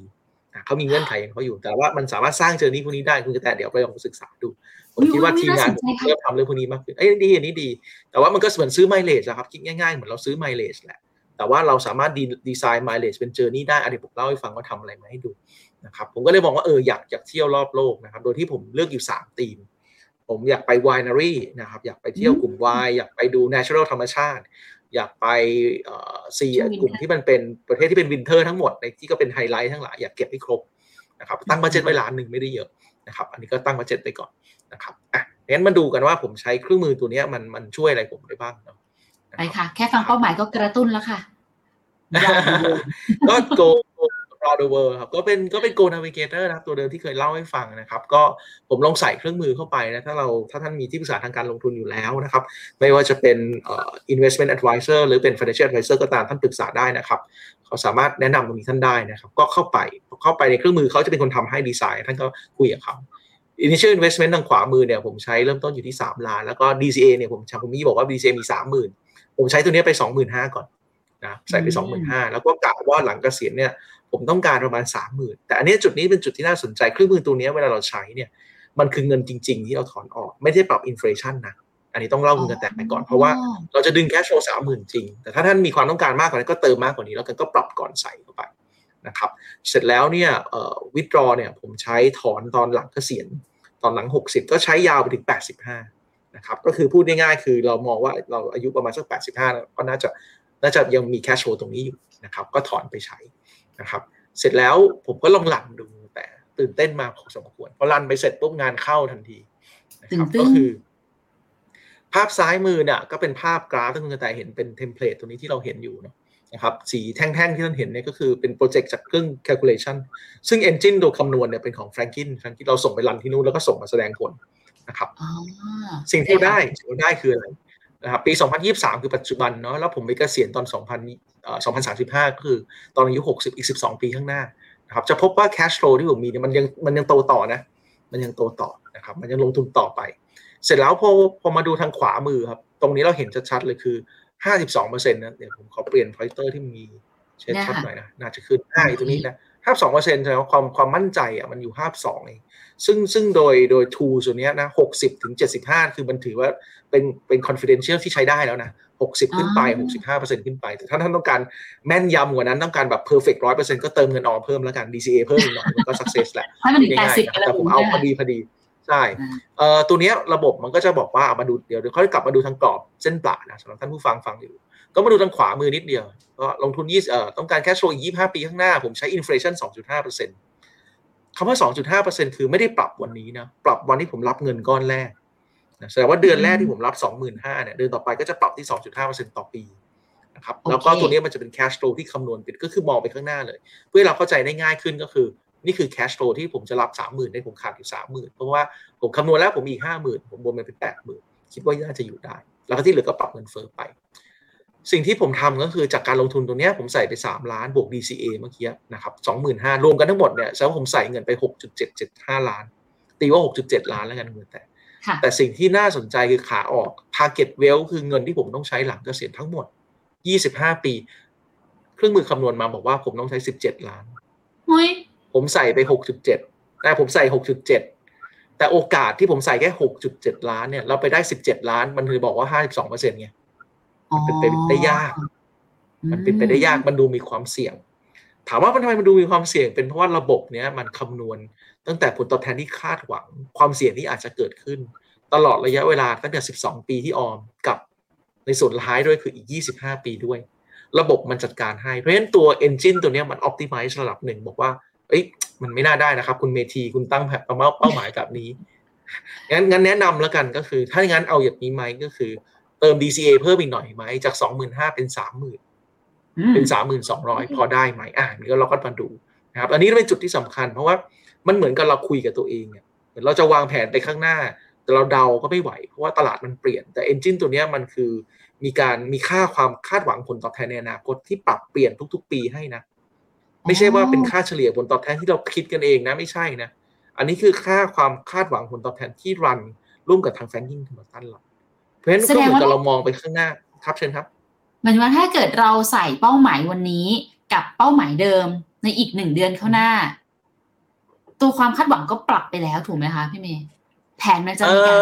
เขามีเงื่อนไขของเขาอยู่ แต่ว่ามันสามารถสร้าง journey พวกนี้ได้คุณกระแตเดี๋ยวไปลองศึกษาดู ผมคิดว่าทีมงานเริ่มทำเรื่องพวกนี้มากขึ้นไอเดียอันนี้ดี แต่ว่ามันก็เหมือนซื้อ mileage ครับคิดง่ายๆเหมือนเราซื้อ mileage แหละ แต่ว่าเราสามารถ design mileage เป็น journey ได้อันนี้ผมเล่าให้ฟังว่าทำอะไรมาให้ดูนะครับผมก็เลยมองว่าเอออยากอยากเที่ยวรอบโลกนะครับ โดยที่ผมเลือกอยู่3ธีมผมอยากไป winery นะครับ อยากไปเที่ยวกลุ่มไวน์อยากไปดู natural ธรรมชาติ อยากไปซีกลุ่มที่มันเป็นประเทศที่เป็น winter ทั้งหมดในที่ก็เป็นไฮไลท์ทั้งหลายอยากเก็บให้ครบนะครับตั้ง budget ไว้ล้านหนึ่งไม่ได้เยอะนะครับ อันนี้ก็ตั้ง budget ไปก่อนนะครับอะงั้นมาดูกันว่าผมใช้เครื่องมือตัวนี้มันมันช่วยอะไรผมได้บ้างเนาะไปค่ะ แค่ฟังเป้าหมายก็กระตุ้นแล้วค่ะก็ go around the world ครับก็เป็นก็เป็น goal navigator นะครับตัวเดิมที่เคยเล่าให้ฟังนะครับ ก็ผมลองใส่เครื่องมือเข้าไปนะถ้าเราถ้าท่านมีที่ปรึกษาทางการลงทุนอยู่แล้วนะครับ ไม่ว่าจะเป็น investment advisor หรือเป็น financial advisor ก็ตามท่านปรึกษาได้นะครับเขาสามารถแนะนำตรงนี้ท่านได้นะครับ ก็เข้าไปเข้าไปในเครื่องมือเขาจะเป็นคนทำให้ดีไซน์ท่านก็คุยกับเขา initial investment ทางขวามือเนี่ยผมใช้เริ่มต้นอยู่ที่3ล้านแล้วก็ DCA เนี่ยผมผมมีบอกว่า DCA มี30,000ผมใช้ตัวนี้ไป25,000ก่อนนะใส่ไป25,000แล้วก็กะว่าหลังเกษียณเนี่ย ผมต้องการประมาณ 30,000 แต่อันนี้จุดนี้เป็นจุดที่น่าสนใจเครื่องมือตัวนี้เวลาเราใช้เนี่ยมันคือเงินจริง ๆ ที่เราถอนออก ไม่ได้ปรับ inflation นะอันนี้ต้องเล่าคุณกระแตไปก่อน เพราะว่าเราจะดึง cash flow สามหมื่นจริง แต่ถ้าท่านมีความต้องการมากกว่านั้นก็เติมมากกว่านี้ แล้วกันก็ปรับก่อนใส่เข้าไปนะครับเสร็จแล้วเนี่ย withdraw เนี่ยผมใช้ถอนตอนหลังเกษียณตอนหลัง 60 ก็ใช้ยาวไปถึง 85นะครับก็คือพูดง่ายๆคือเรามองว่าเราอายุประมาณสัก 85 ก็น่าจะน่าจะยังมี cash flow ตรงนี้อยู่นะครับก็ถอนไปใช้ นะครับ เสร็จแล้วผมก็ลองรันดูแต่ตื่นเต้นมาพอสมควรพอ run ไปเสร็จปุ๊บงานเข้าทันทีนะครับก็คือ ภาพซ้ายมือเนี่ยก็เป็นภาพกราฟที่คุณกระต่ายเห็นเป็น template ตัวนี้ที่เราเห็นอยู่เนาะนะครับสีแท่งๆที่ท่านเห็นเนี่ยก็คือเป็น project จากเครื่อง calculation ซึ่ง engine ตัวคำนวณเนี่ยเป็นของ Franklin Franklin เราส่งไป run ที่นู่นแล้วก็ส่งมาแสดงผลนะครับอ๋อสิ่งที่ได้สิ่งที่ได้คืออะไร นะครับปี 2023 คือปัจจุบันเนาะแล้วผมไปเกษียณตอน 2000เอ่อ2035 ก็คือตอนอายุ 60 อีก 12 ปีข้างหน้านะครับจะพบว่า cash flow ที่ผมมีเนี่ยมันยังมันยังโตต่อนะ มันยังโตต่อนะครับมันยังลงทุนต่อไป เสร็จแล้วพอพอมาดูทางขวามือครับ ตรงนี้เราเห็นชัดๆเลยคือ 52เปอร์เซ็นต์นะเดี๋ยวผมขอเปลี่ยนพอยเตอร์ที่มีเช็ดชัดหน่อยนะ น่าจะขึ้นห้าอยู่ตร งนี้นะ52เปอร์เซ็นต์แสดงว่าความความมั่นใจอะมันอยู่52เองซึ่งซึ่งโดยโดยทูส่วนนี้นะ60ถึง75คือมันถือว่าเป็นเป็น confidential ที่ใช้ได้แล้วนะ60ขึ้นไป65เปอร์เซ็นต์ขึ้นไป แต่ถ้าท่านต้องการแม่นยำกว่านั้นต้องการแบบ perfect 100เปอร์เซ็นต์ก็เติมเงินออมเพิ่มแล้วกัน DCA เพิ่มอีกหน่อยมันก็ success แหละให้มันถึงแปดง่ายสิบๆนะแต่ผมเอาพอดีพอดีใช่เอ่อตัวเนี้ยระบบมันก็จะบอกว่ามาดูเดี๋ยวเดี๋ยวเขาจะกลับมาดูทางกรอบเส้นปลานะสำหรับท่านผู้ฟังฟังอยู่ ก็มาดูทางขวามือนิดเดียวก็ลงทุนยี่เอ่อต้องการแคชโชว์อีก25 ปีข้างหน้า ผมใช้อินฟลชัน2.5%คำว่า 2.5%คือไม่ได้ปรับวันนี้นะปรับวันที่ผมรับเงินก้อนแรกนะแสดงว่าเดือนแรกที่ผมรับ 25,000เนี่ยเดือนต่อไปก็จะปรับที่ 2.5%ต่อปีนะครับแล้วก็ตัวนี้มันจะเป็น cash flow ที่คำนวณเป็นก็คือมองไปข้างหน้าเลย เพื่อเราเข้าใจได้ง่ายขึ้นก็คือ นี่คือ cash flow ที่ผมจะรับ 30,000ได้ผมขาดอยู่ 30,000 เพราะว่าผมคำนวณแล้วผมอีก 50,000 ผมบวกมันเป็น 80,000 คิดว่าน่าจะอยู่ได้ แล้วก็ที่เหลือก็ปรับเงินเฟ้อไป สิ่งที่ผมทำก็คือจากการลงทุนตรงนี้ผมใส่ไป 3 ล้านบวก DCA เมื่อกี้นะครับ25,000รวมกันทั้งหมดเนี่ยแสดงว่าผมใส่เงินไป 6.775 ล้าน ตีว่า 6.7 ล้านแล้วกันเงินแต่ แต่สิ่งที่น่าสนใจคือขาออก target well คือเงินที่ผมต้องใช้หลังเกษียณทั้งหมด 25 ปี เครื่องมือคำนวณมาบอกว่าผมต้องใช้ 17 ล้าน ผมใส่ไป 6.7แต่ผมใส่ 6.7 แต่โอกาสที่ผมใส่แค่ 6.7 ล้านเนี่ยเราไปได้ 17 ล้านมันเลยบอกว่า 52เปอร์เซ็นต์ไง มันเป็นไปได้ยาก มันเป็นไปได้ยากมันดูมีความเสี่ยง ถามว่ามันทำไมมันดูมีความเสี่ยง เป็นเพราะว่าระบบเนี้ยมันคำนวณตั้งแต่ผลตอบแทนที่คาดหวัง ความเสี่ยงที่อาจจะเกิดขึ้น ตลอดระยะเวลาตั้งแต่ 12 ปีที่ออมกับในส่วนท้ายด้วยคืออีก 25 ปีด้วย ระบบมันจัดการให้ เพราะฉะนั้นตัว engine ตัวนี้มัน optimize ระดับหนึ่งบอกว่า เอ้ย มันไม่น่าได้นะครับ คุณเมทีคุณตั้งแบบเป้าหมายแบบนี้ งั้นงั้นแนะนำแล้วกันก็คือ ถ้าอย่างนั้นเอาอย่างนี้ไหมก็คือ เติม DCA เพิ่มอีกหน่อยไหมจาก25,000เป็น30,000เป็น3,200พอได้ไหมอ่านี่ก็เราก็มาดูนะครับอันนี้เป็นจุดที่สำคัญ เพราะว่ามันเหมือนกับเราคุยกับตัวเองเนี่ยเหมือนเราจะวางแผนไปข้างหน้า แต่เราเดาก็ไม่ไหว เพราะว่าตลาดมันเปลี่ยนแต่ engine ตัวนี้มันคือมีการมีค่าความคาดหวังผลตอบแทนในอนาคตที่ปรับเปลี่ยนทุก ๆ ปีให้นะ ไม่ใช่ว่าเป็นค่าเฉลี่ยผลตอบแทนที่เราคิดกันเองนะไม่ใช่นะ อันนี้คือค่าความคาดหวังผลตอบแทนที่รันร่วมกับทาง Franklin Templeton เรา เพราะฉะนั้นก็เหมือนกับเรามองไปข้างหน้าครับเชิญครับหมายว่าถ้าเกิดเราใส่เป้าหมายวันนี้กับเป้าหมายเดิมในอีกหนึ่งเดือนข้างหน้า ตัวความคาดหวังก็ปรับไปแล้วถูกไหมคะพี่เมย์แผนมันจะมีการ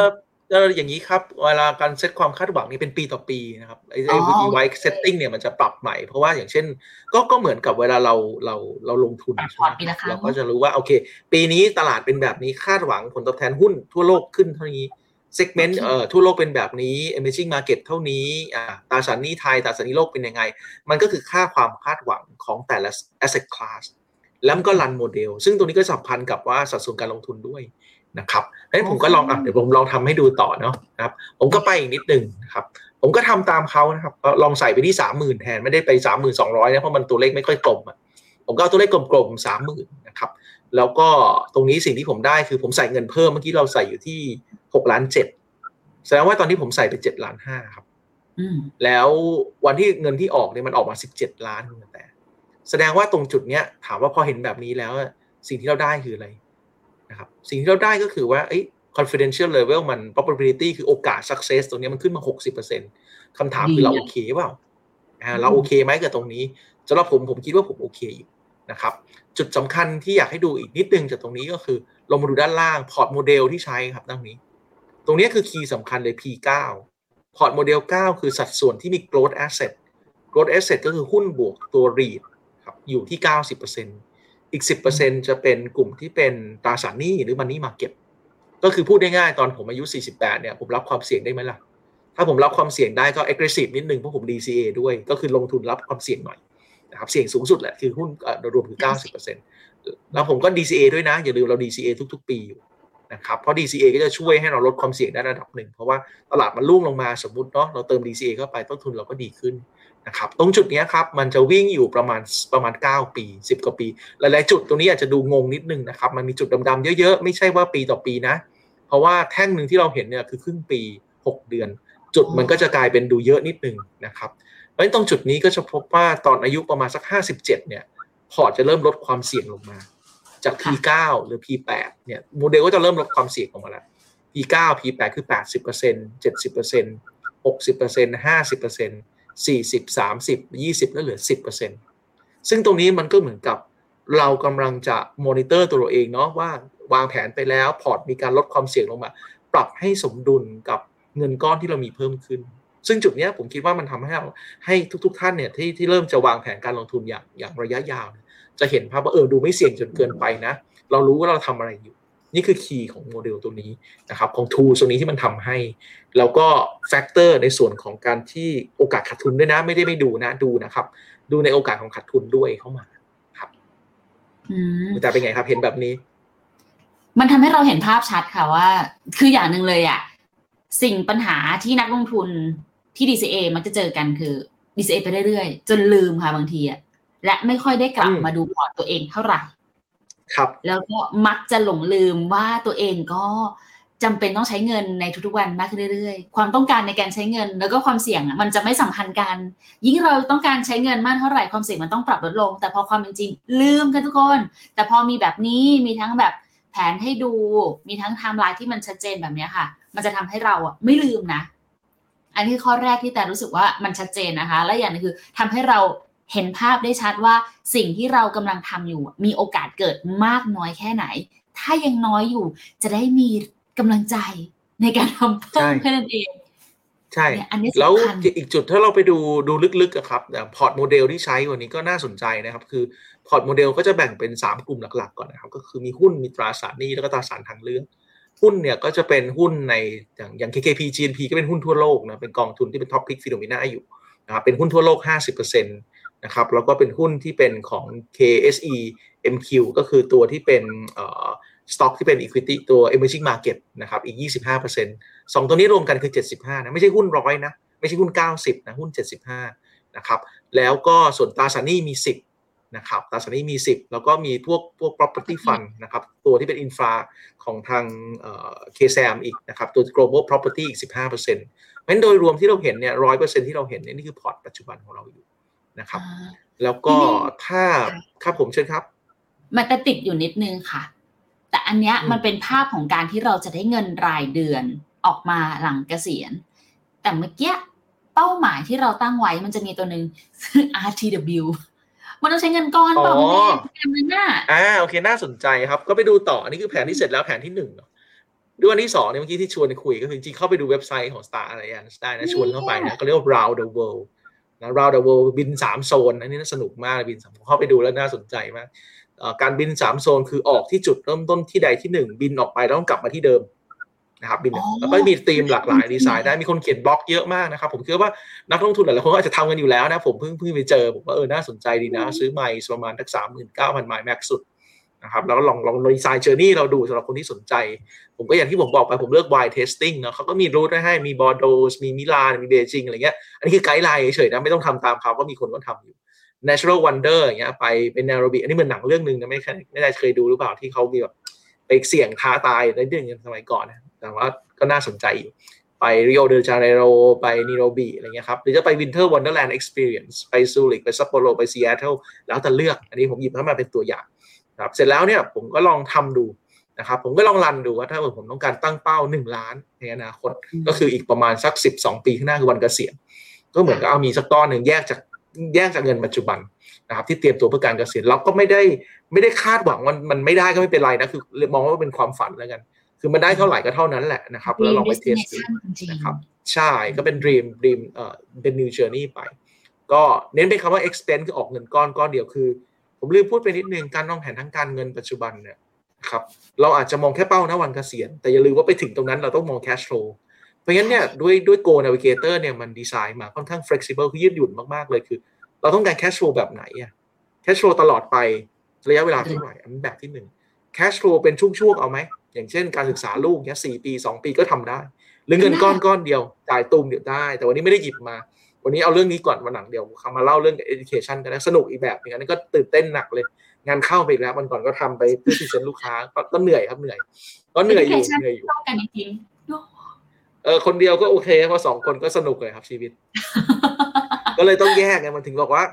เอออย่างนี้ครับเวลาการเซตความคาดหวังนี่เป็นปีต่อปีนะครับไอ้ไอ้ไวท์ setting เนี่ยมันจะปรับใหม่เพราะว่าอย่างเช่น ก็ก็เหมือนกับเวลาเราเราเราลงทุนใช่ไหมเราก็จะรู้ว่าโอเค ปีนี้ตลาดเป็นแบบนี้คาดหวังผลตอบแทนหุ้นทั่วโลกขึ้นเท่านี้ เซกเมนต์เอ่อทั่วโลกเป็นแบบนี้ emerging market เท่านี้อ่าตราสารหนี้ไทยตราสารหนี้โลกเป็นยังไง มันก็คือค่าความคาดหวังของแต่ละ asset class แล้วมันก็รันโมเดล ซึ่งตรงนี้ก็สัมพันธ์กับว่าสัดส่วนการลงทุนด้วยนะครับดังนั้นผมก็ลองอะเดี๋ยวผมลองทำให้ดูต่อเนาะนะครับ ผมก็ไปอีกนิดนึงนะครับ ผมก็ทำตามเขานะครับ ลองใส่ไปที่สามหมื่นแทน ไม่ได้ไปสามหมื่นสองร้อยนะ เพราะมันตัวเลขไม่ค่อยกลมอะ ผมก็เอาตัวเลขกลมๆสามหมื่นนะครับ แล้วก็ตรงนี้สิ่งที่ผมได้คือผมใส่เงินเพิ่มเมื่อกี้เราใส่อยู่ที่หกล้านเจ็ดแสดงว่าตอนนี้ผมใส่ไปเจ็ดล้านห้าครับแล้ววันที่เงินที่ออกเนี่ยมันออกมาสิบเจ็ดล้านแต่ แสดงว่าตรงจุดเนี้ย ถามว่าพอเห็นแบบนี้แล้ว สิ่งที่เราได้คืออะไรนะครับ สิ่งที่เราได้ก็คือว่าเอ้ confidential level มัน probability คือโอกาส success ตรงนี้มันขึ้นมา 60%คำถามคือเราโอเคเปล่าอ่าเราโอเคไหมกับตรงนี้สำหรับผมผมคิดว่าผมโอเคอยู่นะครับ จุดสำคัญที่อยากให้ดูอีกนิดนึงจากตรงนี้ก็คือลงมาดูด้านล่างพอร์ตโมเดลที่ใช้ครับดังนี้ ตรงนี้คือ key สำคัญเลย P9 พอร์ตโมเดล 9 คือสัดส่วนที่มี growth asset growth asset ก็คือหุ้นบวกตัว REIT ครับอยู่ที่ 90%อีก 10%จะเป็นกลุ่มที่เป็นตราสารหนี้หรือ money market ก็คือพูดง่ายๆตอนผมอายุ 48 เนี่ยผมรับความเสี่ยงได้ไหมล่ะ ถ้าผมรับความเสี่ยงได้ก็ aggressive นิดนึงเพราะผม DCA ด้วย ก็คือลงทุนรับความเสี่ยงหน่อย นะครับเสี่ยงสูงสุดแหละคือหุ้นโดยรวมคือ 90%แล้วผมก็ DCA ด้วยนะ อย่าลืมเรา DCA ทุก ๆ ปีอยู่นะครับเพราะ DCA ก็จะช่วยให้เราลดความเสี่ยงได้ระดับหนึ่ง เพราะว่าตลาดมันรุ่งลงมาสมมติเนาะเราเติม DCA เข้าไปต้นทุนเราก็ดีขึ้นนะครับตรงจุดนี้ครับมันจะวิ่งอยู่ประมาณประมาณ 9 ปี 10 กว่าปี หลายๆจุดตรงนี้อาจจะดูงงนิดนึงนะครับมันมีจุดดำๆเยอะๆ ไม่ใช่ว่าปีต่อปีนะ เพราะว่าแท่งหนึ่งที่เราเห็นเนี่ยคือครึ่งปี 6 เดือน จุดมันก็จะกลายเป็นดูเยอะนิดนึงนะครับเพ ราะฉะนั้นตรงจุดนี้ก็จะพบว่าตอนอายุประมาณสัก 57 เนี่ย พอร์ตจะเริ่มลดความเสี่ยงลงมา จาก P9 หรือ P8 เนี่ย โมเดลก็จะเริ่มลดความเสี่ยงลงมาแล้ว P9 P8 คือ 80% 70% 60% 50% 40 30 20 แล้วเหลือ 10%ซึ่งตรงนี้มันก็เหมือนกับเรากำลังจะมอนิเตอร์ตัวเราเองเนาะว่าวางแผนไปแล้วพอร์ตมีการลดความเสี่ยงลงมา ปรับให้สมดุลกับเงินก้อนที่เรามีเพิ่มขึ้น ซึ่งจุดนี้ผมคิดว่ามันทำให้เราให้ทุก ๆ ท่านเนี่ยที่ที่เริ่มจะวางแผนการลงทุนอย่างอย่างระยะยาว จะเห็นภาพว่าเออดูไม่เสี่ยงจนเกินไปนะ เรารู้ว่าเราทำอะไรอยู่ นี่คือ key ของโมเดลตัวนี้นะครับของ tool ตรงนี้ที่มันทำให้ แล้วก็ factor ในส่วนของการที่โอกาสขาดทุนด้วยนะ ไม่ได้ไม่ดูนะดูนะครับ ดูในโอกาสของขาดทุนด้วยเข้ามาครับอืมแต่เป็นไงครับเห็นแบบนี้ มันทำให้เราเห็นภาพชัดค่ะว่า คืออย่างหนึ่งเลยอะสิ่งปัญหาที่นักลงทุน ที่ DCA มักจะเจอกันคือ DCA ไปเรื่อยๆ จนลืมค่ะบางทีอะและไม่ค่อยได้กลับอืมมาดูพอร์ตตัวเองเท่าไหร่ครับ แล้วก็มักจะหลงลืมว่าตัวเองก็จำเป็นต้องใช้เงินในทุกๆวันมากขึ้นเรื่อยๆ ความต้องการในการใช้เงิน แล้วก็ความเสี่ยงอะมันจะไม่สัมพันธ์กัน ยิ่งเราต้องการใช้เงินมากเท่าไหร่ความเสี่ยงมันต้องปรับลดลง แต่พอความเป็นจริง ลืมกันทุกคน แต่พอมีแบบนี้มีทั้งแบบแผนให้ดู มีทั้งไทม์ไลน์ที่มันชัดเจนแบบเนี้ยค่ะ มันจะทำให้เราอะไม่ลืมนะ อันนี้คือข้อแรกที่แตรู้สึกว่ามันชัดเจนนะคะ และอย่างหนึ่งคือทำให้เราเห็นภาพได้ชัดว่าสิ่งที่เรากำลังทำอยู่ มีโอกาสเกิดมากน้อยแค่ไหน ถ้ายังน้อยอยู่จะได้มีกำลังใจในการทำเพิ่มใช่แค่นั้นเองใช่เนี่ยอันนี้แล้วสำคัญอีกจุดถ้าเราไปดูดูลึกๆอะครับพอร์ตโมเดลที่ใช้วันนี้ก็น่าสนใจนะครับ คือพอร์ตโมเดลก็จะแบ่งเป็น 3 กลุ่มหลักๆ ก่อนนะครับ ก็คือมีหุ้นมีตราสารหนี้แล้วก็ตราสารทางเลือก หุ้นเนี่ยก็จะเป็นหุ้นในอย่างอย่าง KKP GNP ก็เป็นหุ้นทั่วโลกนะเป็นกองทุนที่เป็น top pick Finnomena อยู่นะครับเป็นหุ้นทั่วโลก 50%นะครับแล้วก็เป็นหุ้นที่เป็นของ KSE MQ ก็คือตัวที่เป็นอ่อสต็อกที่เป็น equity ตัว emerging market นะครับอีก 25%สองตัวนี้รวมกันคือ 75นะไม่ใช่หุ้นร้อยนะไม่ใช่หุ้น 90นะหุ้น 75นะครับแล้วก็ส่วนตราสารหนี้มี 10 นะครับตราสารหนี้มี 10 แล้วก็มีพวกพวก property fund นะครับตัวที่เป็น infra ของทางเอ่อ KSAM อีกนะครับตัว global property อีก 15%เพราะฉะนั้นโดยรวมที่เราเห็นเนี่ย100%ที่เราเห็นเนี่ยนี่คือพอร์ตปัจจุบันของเราอยู่นะครับอ่าแล้วก็ทีนี้ถ้าครับผมเชิญครับ มันจะติดอยู่นิดนึงค่ะ แต่อันเนี้ยอืมมันเป็นภาพของการที่เราจะได้เงินรายเดือนออกมาหลังเกษียณ แต่เมื่อกี้เป้าหมายที่เราตั้งไว้มันจะมีตัวหนึ่ง RTW มันต้องใช้เงินก้อนเปล่าอ๋อแม่มันน่ะอ่าโอเคน่าสนใจครับ ก็ไปดูต่ออันนี้คือแผนที่เสร็จแล้วแผนที่หนึ่งเนาะด้วยอันที่สองเนี่ยเมื่อกี้ที่ชวนคุยก็คือจริงๆเข้าไปดูเว็บไซต์ของ Star Alliance ได้นะชวนเข้าไปนะก็เรียกว่า round the world นะ round the world บินสามโซนอันนี้น่าสนุกมากเลยบินสามผมเข้าไปดูแล้วน่าสนใจมากเอ่อการบินสามโซนคือออกที่จุดเริ่มต้นที่ใดที่หนึ่งบินออกไปแล้วต้องกลับมาที่เดิม นะครับบินอ๋อแล้วก็มีธีมหลากหลายดีไซน์ได้มีคนเขียนบล็อกเยอะมากนะครับ ผมคิดว่านักลงทุนหลายๆคนก็อาจจะทำกันอยู่แล้วนะผมเพิ่งเพิ่งไปเจอผมว่าเออน่าสนใจดีนะ ซื้อไมล์ประมาณสักสามหมื่นเก้าพันไมล์ max สุดนะครับแล้วก็ลองลองดีไซน์ journey เราดูสำหรับคนที่สนใจ ผมก็อย่างที่ผมบอกไปผมเลือก wine tasting เนาะเขาก็มี route ให้มีบอร์โดสมีมิลานมีเบจิงอะไรเงี้ยอันนี้คือ guideline เฉยๆนะไม่ต้องทำตามเขาก็มีคนก็ทำอยู่ natural wonder อย่างเงี้ยไปเป็น Nairobi อันนี้เหมือนหนังเรื่องหนึ่งนะไม่เคยไม่ได้เคยดูหรือเปล่าที่เขามีแบบไปเสี่ยงท้าตายในเรื่องสมัยก่อนนะ แต่ว่าก็น่าสนใจอยู่ ไปริโอเดจาเนโรไปไนโรบีอะไรเงี้ยครับ หรือจะไป winter wonderland experience ไปซูริกไปซัปโปโรไปซีแอตเทิลแล้วแต่เลือก อันนี้ผมหยิบเข้ามาเป็นตัวอย่างครับเสร็จแล้วเนี่ยผมก็ลองทำดูนะครับผมก็ลอง run ดูว่าถ้าเกิดผมต้องการตั้งเป้า 1 ล้านในอนาคต ก็คืออีกประมาณสัก 12 ปีข้างหน้าคือวันเกษียณก็เหมือนกับเอามีสักก้อนหนึ่งแยกจากแยกจากเงินปัจจุบันนะครับที่เตรียมตัวเพื่อการเกษียณเราก็ไม่ได้ไม่ได้คาดหวังว่ามันไม่ได้ก็ไม่เป็นไรนะคือมองว่าเป็นความฝันแล้วกัน คือมันได้เท่าไหร่ก็เท่านั้นแหละนะครับ แล้วลองไปเทสดู Destination จริงๆนะครับ ใช่ก็เป็น dream dream เอ่อเป็น new journey ไป ก็เน้นเป็นคำว่า expense คือออกเงินก้อนก้อนเดียวคือ ผมลืมพูดไปนิดนึงการวางแผนทางการเงินปัจจุบันเนี่ยครับเราอาจจะมองแค่เป้านะวันเกษียณ แต่อย่าลืมว่าไปถึงตรงนั้นเราต้องมอง cash flow เพราะงั้นเนี่ยด้วยด้วย Go Navigator เนี่ยมันดีไซน์มาค่อนข้าง flexible คือยืดหยุ่นมาก ๆ เลยคือ เราต้องการ cash flow แบบไหนอะ cash flow ตลอดไประยะเวลาเท่าไหร่อันแบบที่หนึ่ง cash flow เป็นช่วงๆเอาไหม อย่างเช่นการศึกษาลูกเนี่ยสี่ปีสองปีก็ทำได้ หรือเงินก้อนก้อนเดียวจ่ายตุมเดียวได้ แต่วันนี้ไม่ได้หยิบมา วันนี้เอาเรื่องนี้ก่อนวันหลังเดียวคำมาเล่าเรื่อง education กันนะสนุกอีกแบบนึงอันนั้นก็ตื่นเต้นหนักเลย งานเข้าไปอีกแล้ววันก่อนก็ทำไปเพื่อที่จะลูกค้าก็ก็เหนื่อยครับเหนื่อยก็เหนื่อยอยู่เหนื่อยอยู่ต้องกันจริงเออคนเดียวก็โอเคเพราะสองคนก็สนุกเลยครับชีวิต ก็เลยต้องแยกไงมันถึงบอกว่า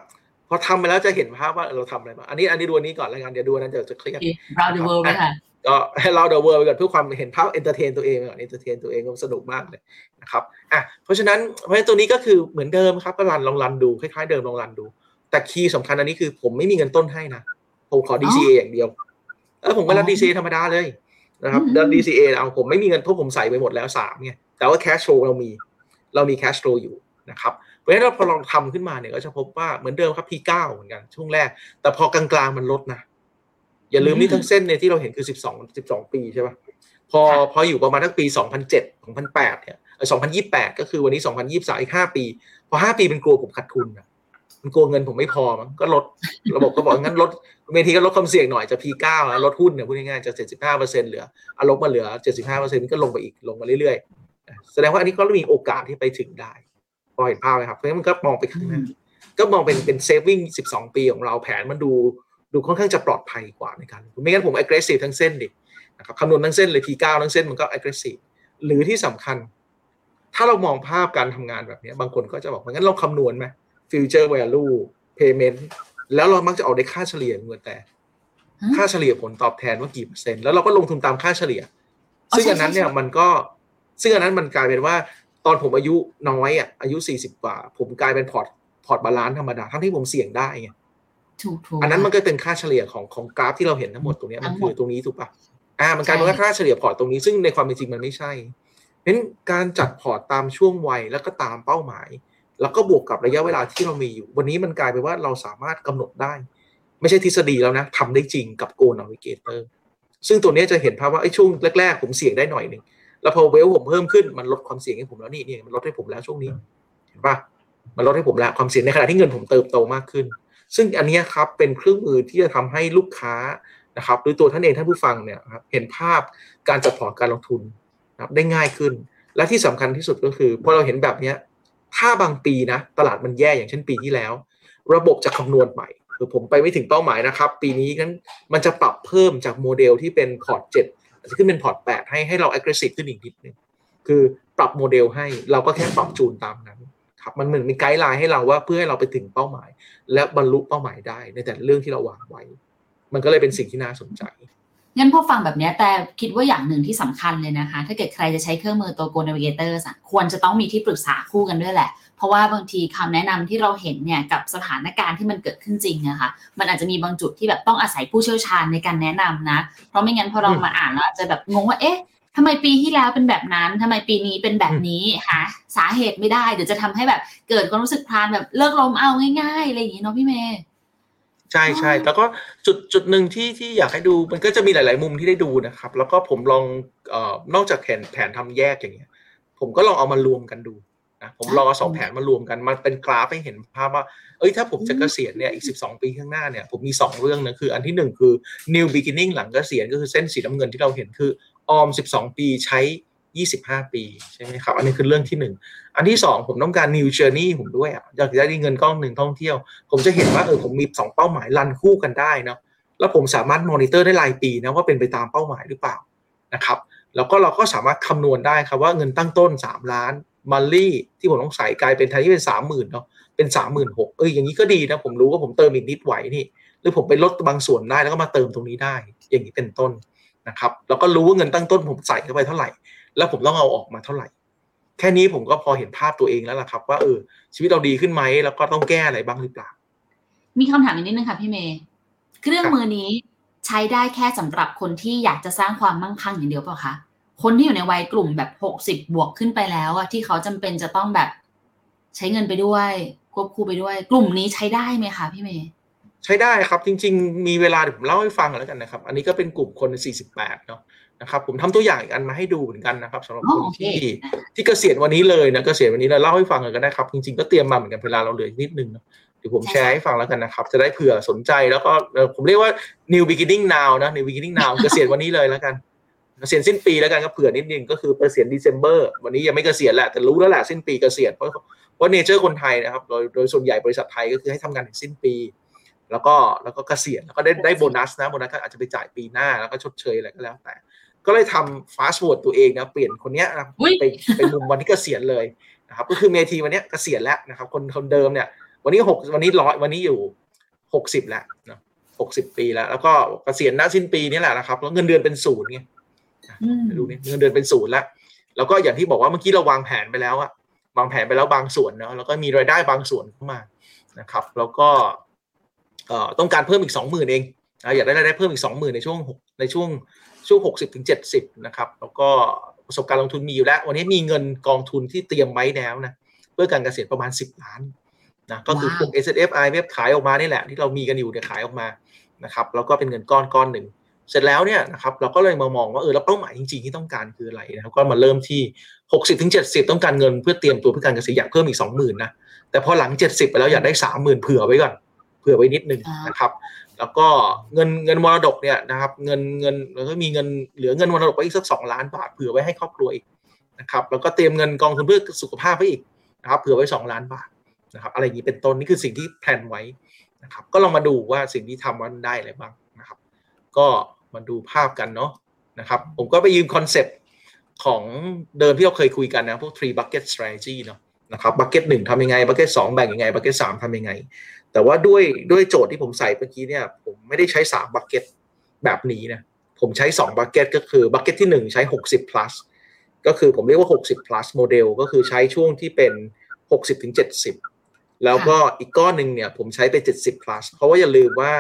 พอทำไปแล้วจะเห็นภาพว่าเออเราทำอะไรบ้างอันนี้อันนี้ดูอันนี้ก่อนแล้วกันเดี๋ยวดูอันนั้นเดี๋ยวจะเครียด round the world ไหมคะ ก็ให้ round the world ไปก่อนเพื่อความเห็นภาพ entertain ตัวเองก่อน entertain ตัวเองก็สนุกมากเลยนะครับอะเพราะฉะนั้นเพราะฉะนั้นตัวนี้ก็คือเหมือนเดิมครับก็ run ลอง run ดูคล้ายๆเดิมลอง run ดู แต่ key สำคัญอันนี้คือผมไม่มีเงินต้นให้นะผมขอ DCA อย่างเดียวแล้วผมก็รับ DCA ธรรมดาเลยนะครับแล้ว DCA เอาผมไม่มีเงินเพราะผมใส่ไปหมดแล้วสามไงแต่ว่า cash flow เรามีเรามี cash flow อยู่นะครับเพราะฉะนั้นเราพอลองทำขึ้นมาเนี่ยก็จะพบว่าเหมือนเดิมครับ P9 เหมือนกันช่วงแรก แต่พอกลางๆมันลดนะ อย่าลืมนี่ทั้งเส้นเนี่ยที่เราเห็นคือ 12 12 ปีใช่ปะพอพออยู่ประมาณทั้งปี 2007 2008เนี่ยเออ2028 ก็คือวันนี้ 2023 อีก 5 ปี พอ 5 ปีเป็นกลัวผมขาดทุนนะมันกลัวเงินผมไม่พอมั้งก็ลดระบบก็บอกงั้นลดเมทีก็ลดความเสี่ยงหน่อยจะ P9 แล้วลดหุ้นเนี่ยพูดง่ายๆจะ75%เหลืออาลบมาเหลือ 75%มันก็ลงไปอีกลงมาเรื่อยๆ แสดงว่าอันนี้ก็มีโอกาสที่ไปถึงได้ พอเห็นภาพไหมครับเพราะฉะนั้นมันก็มองไปข้างหน้าก็มองเป็นเป็นเซฟวิ่ง12 ปีของเราแผนมันดู ดูค่อนข้างจะปลอดภัยกว่าในการไม่งั้นผม aggressive ทั้งเส้นดินะครับคำนวณทั้งเส้นเลย P9 ทั้งเส้นมันก็ aggressive หรือที่สำคัญ ถ้าเรามองภาพการทำงานแบบนี้ บางคนก็จะบอกว่างั้นเราคำนวณไหม future value payment แล้วเรามักจะเอาได้ค่าเฉลี่ยเงินแต่ ค่าเฉลี่ยผลตอบแทนว่ากี่เปอร์เซ็นต์แล้วเราก็ลงทุนตามค่าเฉลี่ย ซึ่งอันนั้นเนี่ยมันก็ซึ่งอันนั้นมันกลายเป็นว่า ตอนผมอายุน้อยอะอายุ 40 กว่า ผมกลายเป็นพอร์ตพอร์ต balance ธรรมดาทั้งที่ผมเสี่ยงได้ไง ถูกถูกอันนั้นมันก็เป็นค่าเฉลี่ยของของกราฟที่เราเห็นทั้งหมดตรงเนี้ยมันคือตรงนี้ถูกปะอ่ามันกลายเป็นว่าค่าเฉลี่ยพอร์ตตรงนี้ซึ่งในความเป็นจริงมันไม่ใช่เพราะฉะนั้นการจัดพอร์ตตามช่วงวัยแล้วก็ตามเป้าหมาย แล้วก็บวกกับระยะเวลาที่เรามีอยู่ วันนี้มันกลายเป็นว่าเราสามารถกำหนดได้ ไม่ใช่ทฤษฎีแล้วนะทำได้จริงกับ Goal Navigator ซึ่งตัวนี้จะเห็นภาพว่าไอ้ช่วงแรกๆ ผมเสี่ยงได้หน่อยหนึ่งแล้วพอเวลผมเพิ่มขึ้นมันลดความเสี่ยงให้ผมแล้วนี่นี่มันลดให้ผมแล้วช่วงนี้เห็นปะมันลดให้ผมแล้วความเสี่ยงในขณะที่เงินผมเติบโตมากขึ้น ซึ่งอันนี้ครับเป็นเครื่องมือที่จะทำให้ลูกค้านะครับหรือตัวท่านเองท่านผู้ฟังเนี่ยครับเห็นภาพการจัดพอร์ตการลงทุนนะครับได้ง่ายขึ้น และที่สำคัญที่สุดก็คือพอเราเห็นแบบนี้ถ้าบางปีนะตลาดมันแย่อย่างเช่นปีที่แล้ว ระบบจะคำนวณใหม่คือผมไปไม่ถึงเป้าหมายนะครับ ปีนี้นั้นมันจะปรับเพิ่มจากโมเดลที่เป็นพอร์ต7อาจจะขึ้นเป็นพอร์ต8ให้ให้เรา aggressive ขึ้นอีกนิดนึงคือปรับโมเดลให้เราก็แค่ปรับจูนตามนั้นครับมันเหมือนมี guideline ให้เราว่าเพื่อให้เราไปถึงเป้าหมาย และบรรลุเป้าหมายได้ในแต่ละเรื่องที่เราวางไว้ มันก็เลยเป็นสิ่งที่น่าสนใจงั้นพอฟังแบบนี้แต่คิดว่าอย่างหนึ่งที่สำคัญเลยนะคะ ถ้าเกิดใครจะใช้เครื่องมือตัว Go Navigator อะควรจะต้องมีที่ปรึกษาคู่กันด้วยแหละ เพราะว่าบางทีคำแนะนำที่เราเห็นเนี่ยกับสถานการณ์ที่มันเกิดขึ้นจริงอะคะ มันอาจจะมีบางจุดที่แบบต้องอาศัยผู้เชี่ยวชาญในการแนะนำนะ เพราะไม่งั้นพอเรามาอ่านแล้วอาจจะแบบงงว่าเอ๊ะ ทำไมปีที่แล้วเป็นแบบนั้นทำไมปีนี้เป็นแบบนี้หาสาเหตุไม่ได้เดี๋ยวจะทำให้แบบเกิดความรู้สึกพลานแบบเลิกลมเอาง่ายๆอะไรอย่างนี้เนาะพี่เมย์ใช่ใช่แล้วก็จุดจุดหนึ่งที่ที่อยากให้ดูมันก็จะมีหลาย ๆ มุมที่ได้ดูนะครับ แล้วก็ผมลองเอ่อนอกจากแผนแผนทำแยกอย่างเงี้ย ผมก็ลองเอามารวมกันดูนะผมลองเอาสองแผนมารวมกันมาเป็นกราฟให้เห็นภาพว่า เอ้ยถ้าผมจะเกษียณเนี่ยอีก 12 ปีข้างหน้าเนี่ยผมมี 2 เรื่องนะคืออันที่ 1 คือ new beginning หลังเกษียณก็คือเส้นสีน้ำเงินที่เราเห็นคือ ออม 12 ปีใช้ 25 ปีใช่ไหมครับ อันนี้คือเรื่องที่ 1 อันที่ 2 ผมต้องการ new journey ผมด้วยอะอยากได้เงินก้อนหนึ่งท่องเที่ยว ผมจะเห็นว่าเออผมมี 2 เป้าหมายรันคู่กันได้เนาะแล้วผมสามารถมอนิเตอร์ได้รายปีนะว่าเป็นไปตามเป้าหมายหรือเปล่านะครับแล้วก็เราก็สามารถคำนวณได้ครับว่าเงินตั้งต้น 3 ล้านมัลลี่ที่ผมต้องใส่กลายเป็นแทนที่เป็น 30,000เนาะเป็น 36,000เอออย่างนี้ก็ดีนะผมรู้ว่าผมเติมอีกนิดไหวนี่หรือผมไปลดบางส่วนได้แล้วก็มาเติมตรงนี้ได้ อย่างนี้เป็นต้น นะครับ แล้วก็รู้ว่าเงินตั้งต้นผมใส่เข้าไปเท่าไหร่ แล้วผมต้องเอาออกมาเท่าไหร่ แค่นี้ผมก็พอเห็นภาพตัวเองแล้วล่ะครับ ว่าเออชีวิตเราดีขึ้นไหมแล้วก็ต้องแก้อะไรบ้างหรือเปล่า มีคำถามอีกนิดนึงค่ะพี่เมย์เครื่องมือนี้ใช้ได้แค่สำหรับคนที่อยากจะสร้างความมั่งคั่งอย่างเดียวเปล่าคะคนที่อยู่ในวัยกลุ่มแบบหกสิบบวกขึ้นไปแล้วอะที่เขาจำเป็นจะต้องแบบ ใช้เงินไปด้วยกควบคู่ไปด้วย กลุ่มนี้ใช้ได้ไหมคะพี่เมย์ ใช้ได้ครับ จริง ๆ มีเวลาเดี๋ยวผมเล่าให้ฟังแล้วกันนะครับ อันนี้ก็เป็นกลุ่มคน48เนาะนะครับ ผมทำตัวอย่างอีกอันมาให้ดูเหมือนกันนะครับสำหรับคนที่ที่เกษียณวันนี้เลยนะเกษียณวันนี้เราเล่าให้ฟังกันก็ได้ครับ จริง ๆ ก็เตรียมมาเหมือนกันเวลาเราเหลือนิดนึงเนาะเดี๋ยวผมแชร์ให้ฟังแล้วกันนะครับ จะได้เผื่อสนใจแล้วก็ผมเรียกว่า new beginning now นะ new beginning now เกษียณวันนี้เลยแล้วกันเกษียณสิ้นปีแล้วกันก็เผื่อนิดนึงก็คือเกษียณเดซ ember วันนี้ยังไม่เกษียณแหละแต่รู้แล้วแหละสิ้นปีเกษียณเพราะเพราะเนเจอร์คนไทยนะครับโดยโดยส่วนใหญ่บริษัทไทยก็คือให้ทำงานถึงสิ้นปี แล้วก็แล้วก็เกษียณแล้วก็ได้ได้โบนัสนะโบนัสก็อาจจะไปจ่ายปีหน้าแล้วก็ชดเชยอะไรก็แล้วแต่ ก็เลยทำฟาสต์ w ว r ดตัวเองนะเปลี่ยนคนเนี้ยนะไปไปมุมวันที่เกษียณเลยนะครับก็คือเมทีวันนี้เกษียณแล้วนะครับ คนคนเดิมเนี่ย วันนี้หกวันนี้ร้อยวันนี้อยู่หกสิบแล้วนะหกสิบปีแล้ว แล้วก็เกษียณหน้าสิ้นปีนี่แหละนะครับแล้วเงินเดือนเป็นศูนย์ไงดูนี่เงินเดือนเป็นศูนย์แล้วแล้วก็อย่างที่บอกว่าเมื่อกี้เราวางแผนไปแล้วอะวางแผนไปแล้วบางส่วนเนาะแล้วก็มีรายได้บางส่วนเข้ามานะครับ แล้วก็ ต้องการเพิ่มอีกสองหมื่นเองอยากได้รายได้เพิ่มอีกสองหมื่นในช่วงในช่วงช่วงหกสิบถึงเจ็ดสิบนะครับแล้วก็ประสบการณ์ลงทุนมีอยู่แล้ว วันนี้มีเงินกองทุนที่เตรียมไว้แล้วนะเพื่อการเกษียณประมาณสิบล้านนะก็คือพวก S F I เว็บขายออกมานี่แหละ ที่เรามีกันอยู่เนี่ยขายออกมานะครับแล้วก็เป็นเงินก้อนก้อนหนึ่งเสร็จแล้วเนี่ยนะครับเราก็เลยมามองว่าเออแล้วเป้าหมายจริงๆที่ต้องการคืออะไรนะครับก็มาเริ่มที่หกสิบถึงเจ็ดสิบต้องการเงินเพื่อเตรียมตัวเพื่อการเกษียณอยากเพิ่มอีกสองหมื่นนะแต่พอหลังเจ็ดสิบไปแล้วอยากได้สามหมื่นเผื่อไว้ก่อนเผื่อไว้นิดนึงนะครับ แล้วก็เงินเงินมรดกเนี่ยนะครับ เงินเงินแล้วก็มีเงินเหลือเงินมรดกไว้อีกสักสองล้านบาทเผื่อไว้ให้ครอบครัวอีกนะครับ แล้วก็เตรียมเงินกองทุนเพื่อสุขภาพไว้อีกนะครับเผื่อไว้สองล้านบาทนะครับ อะไรอย่างนี้เป็นต้นนี่คือสิ่งที่ plan ไว้นะครับ ก็ลองมาดูว่าสิ่งที่ทำมันได้อะไรบ้างนะครับ ก็มาดูภาพกันเนาะนะครับ ผมก็ไปยืม concept ของเดิมที่เราเคยคุยกันนะพวก three bucket strategy เนาะนะครับ bucket หนึ่งทำยังไง bucket สองแบ่งยังไง bucket สามทำยังไง แต่ว่าด้วยด้วยโจทย์ที่ผมใส่เมื่อกี้เนี่ย ผมไม่ได้ใช้สาม bucket แบบนี้นะ ผมใช้สอง bucket ก็คือ bucket ที่หนึ่งใช้หกสิบ plus ก็คือผมเรียกว่าหกสิบ plus โมเดลก็คือใช้ช่วงที่เป็นหกสิบถึงเจ็ดสิบแล้วก็อีกก้อนหนึ่งเนี่ยผมใช้ไปเจ็ดสิบ plus เพราะว่าอย่าลืมว่า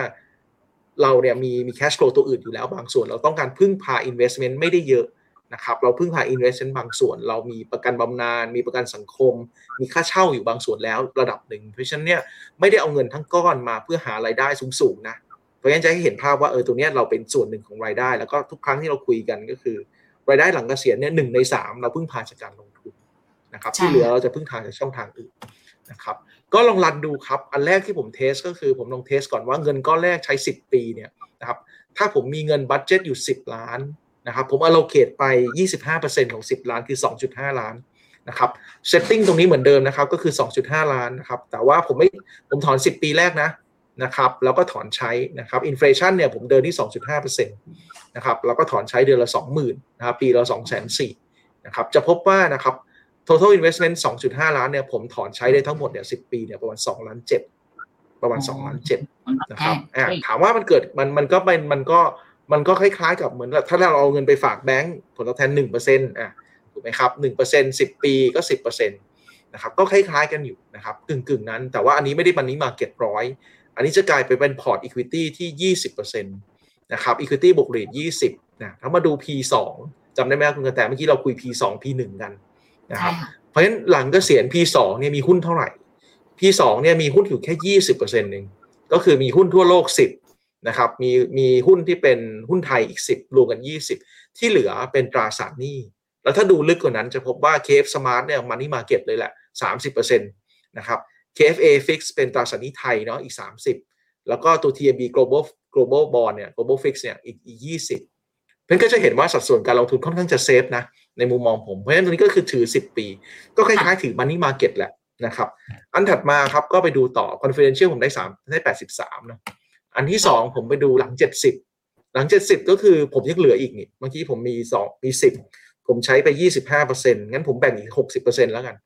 เราเนี่ยมีมี cash flow ตัวอื่นอยู่แล้วบางส่วนเราต้องการพึ่งพา investment ไม่ได้เยอะ นะครับเราพึ่งพา investment บางส่วน เรามีประกันบำนาญมีประกันสังคม มีค่าเช่าอยู่บางส่วนแล้วระดับหนึ่ง เพราะฉะนั้นเนี่ยไม่ได้เอาเงินทั้งก้อนมาเพื่อหารายได้สูงๆนะเพราะฉะนั้นจะให้เห็นภาพว่าเออตัวเนี้ยเราเป็นส่วนหนึ่งของรายได้ แล้วก็ทุกครั้งที่เราคุยกันก็คือ รายได้หลังเกษียณเนี่ยหนึ่งในสามเราพึ่งพาจากการลงทุนนะครับที่เหลือเราจะพึ่งพาจากช่องทางอื่นนะครับก็ลอง run ดูครับ อันแรกที่ผม test ก็คือผมลอง test ก่อนว่าเงินก้อนแรกใช้ 10 ปีเนี่ยนะครับถ้าผมมีเงิน budget อยู่ 10 ล้าน นะครับผม allocate ไป 25%ของ 10 ล้านคือ 2.5 ล้านนะครับ setting ตรงนี้เหมือนเดิมนะครับ ก็คือ 2.5 ล้านนะครับ แต่ว่าผมไม่ผมถอน 10 ปีแรกนะนะครับ แล้วก็ถอนใช้นะครับอินฟลชันเนี่ยผมเดินที่ 2.5%นะครับแล้วก็ถอนใช้เดือนละ 20,000นะครับปีละ 2 4 0 0 0นะครับจะพบว่านะครับ total investment 2.5 ล้านเนี่ยผมถอนใช้ได้ทั้งหมดเนี่ย10 ปีเนี่ยประมาณ2ล้าน7ประมาณ2ล้าน7นะครับอ่าถามว่ามันเกิดมันมันก็เป็นมันก็มันก็ คล้ายๆกับเหมือนถ้าเราเอาเงินไปฝากแบงก์ผลตอบแทน1%อะถูกไหมครับ1% 10ปีก็10%นะครับก็คล้ายๆกันอยู่นะครับกึ่งๆนั้น แต่ว่าอันนี้ไม่ได้มันนี้มาเก็ตร้อยอันนี้จะกลายไปเป็นพอร์ต equity ที่20%นะครับ equity บวก REIT 20นะถ้ามาดู P2 จำได้ไหมคุณกระแตเมื่อกี้เราคุย P2 P1 กันนะครับเพราะฉะนั้นหลังเกษียณ P2 เนี่ยมีหุ้นเท่าไหร่ P2 เนี่ยมีหุ้นอยู่แค่ยี่สิบเปอร์เซ็นต์หนึ่งก็คือมีหุ้นทั่วโลกสิบ นะครับมีมีหุ้นที่เป็นหุ้นไทยอีกสิบรวมกันยี่สิบที่เหลือเป็นตราสารหนี้ แล้วถ้าดูลึกกว่านั้นจะพบว่า KF Smart เนี่ย money market เลยแหละสามสิบเปอร์เซ็นต์นะครับ KFA Fix เป็นตราสารหนี้ไทยเนาะอีกสามสิบแล้วก็ตัว TMB Global Global Bond เนี่ย Global Fix เนี่ยอีกอีกยี่สิบเพื่อนก็จะเห็นว่าสัดส่วนการลงทุนค่อนข้างจะเซฟนะ ในมุมมองผม เพราะฉะนั้นตรงนี้ก็คือถือ 10 ปี ก็คล้ายๆถือ Money Market แหละนะครับ อันถัดมาครับก็ไปดูต่อ Confidential ผมได้3ได้ 83 นะ อันที่2ผมไปดูหลัง70หลัง70ก็คือผมยังเหลืออีกนี่เมื่อกี้ผมมี2มี10ผมใช้ไป25%งั้นผมแบ่งอีก60%แล้วกัน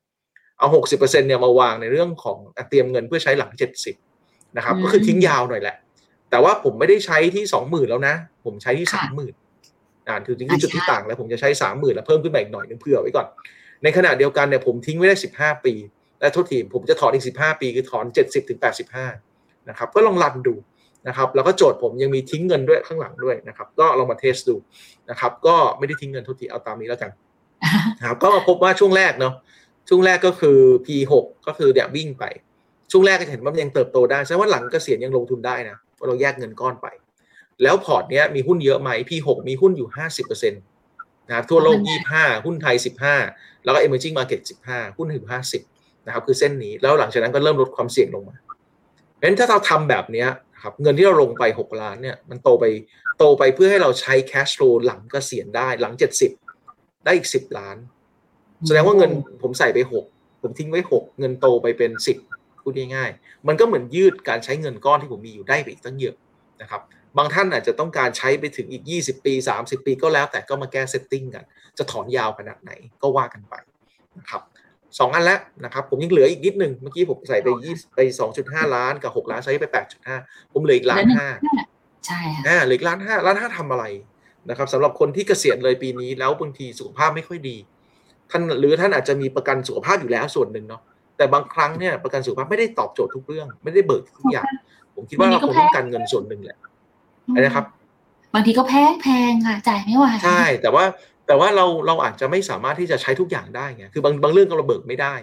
เอา60%เนี่ยมาวางในเรื่องของเตรียมเงินเพื่อใช้หลัง70นะครับก็คือทิ้งยาวหน่อยแหละ แต่ว่าผมไม่ได้ใช้ที่20,000แล้วนะ ผมใช้ที่30,000อ่านคือจริงๆจุดที่ต่างแล้วผมจะใช้สามหมื่นแล้วเพิ่มขึ้นมาอีกหน่อยนึงเผื่อไว้ก่อน ในขณะเดียวกันเนี่ยผมทิ้งไว้ได้สิบห้าปี และทุกทีผมจะถอนอีกสิบห้าปีคือถอนเจ็ดสิบถึงแปดสิบห้านะครับก็ลองรันดู นะครับแล้วก็โจทย์ผมยังมีทิ้งเงินด้วยข้างหลังด้วยนะครับ ก็ลองมาเทสดูนะครับ ก็ไม่ได้ทิ้งเงินทุกทีเอาตามนี้แล้วกันนะครับก็มาพบว่าช่วงแรกเนาะช่วงแรกก็คือ P6 ก็คือเนี่ยวิ่งไป ช่วงแรกก็จะเห็นว่ามันยังเติบโตได้แสดงว่าหลังเกษียณยังลงทุนได้นะเพราะเราแยกเงินก้อนไป แล้วพอร์ตเนี้ยมีหุ้นเยอะไหม P6 มีหุ้นอยู่ 50%นะครับทั่วโลก 25 หุ้นไทย 15 แล้วก็ emerging market 15 หุ้นถึง50นะครับคือเส้นนี้แล้วหลังจากนั้นก็เริ่มลดความเสี่ยงลงมาเพราะฉะนั้นถ้าเราทำแบบเนี้ย ครับเงินที่เราลงไป 6 ล้านเนี่ยมันโตไปโตไปเพื่อให้เราใช้ cash flow หลังเกษียณได้หลัง 70 ได้อีก 10 ล้าน แสดงว่าเงินผมใส่ไป 6 ผมทิ้งไว้ 6 เงินโตไปเป็น 10พูดง่ายๆมันก็เหมือนยืดการใช้เงินก้อนที่ผมมีอยู่ได้ไปอีกตั้งเยอะนะครับบางท่านอาจจะต้องการใช้ไปถึงอีก 20 ปี 30 ปีก็แล้วแต่ก็มาแก้ setting กัน จะถอนยาวขนาดไหนก็ว่ากันไปนะครับ สองอันแล้วนะครับผมยังเหลืออีกนิดนึงเมื่อกี้ผมใส่ไป20ไป2.5ล้านกับ6ล้านใช้ไป8.5ผมเหลืออีกล้านห้าใช่ค่ะอ่าเหลืออีกล้านห้าล้านห้าทำอะไรนะครับสำหรับคนที่เกษียณเลยปีนี้แล้วบางทีสุขภาพไม่ค่อยดี ท่านหรือท่านอาจจะมีประกันสุขภาพอยู่แล้วส่วนหนึ่งเนาะแต่บางครั้งเนี่ยประกันสุขภาพไม่ได้ตอบโจทย์ทุกเรื่อง ไม่ได้เบิกทุกอย่าง ผมคิดว่าเราคงต้องการเงินส่วนหนึ่งแหละนะครับบางทีก็แพงแพงค่ะจ่ายไม่ไหวใช่ แต่ว่า แต่ว่าเราเราอาจจะไม่สามารถที่จะใช้ทุกอย่างได้ไงคือบางบางเรื่องก็เราเบิกไม่ได้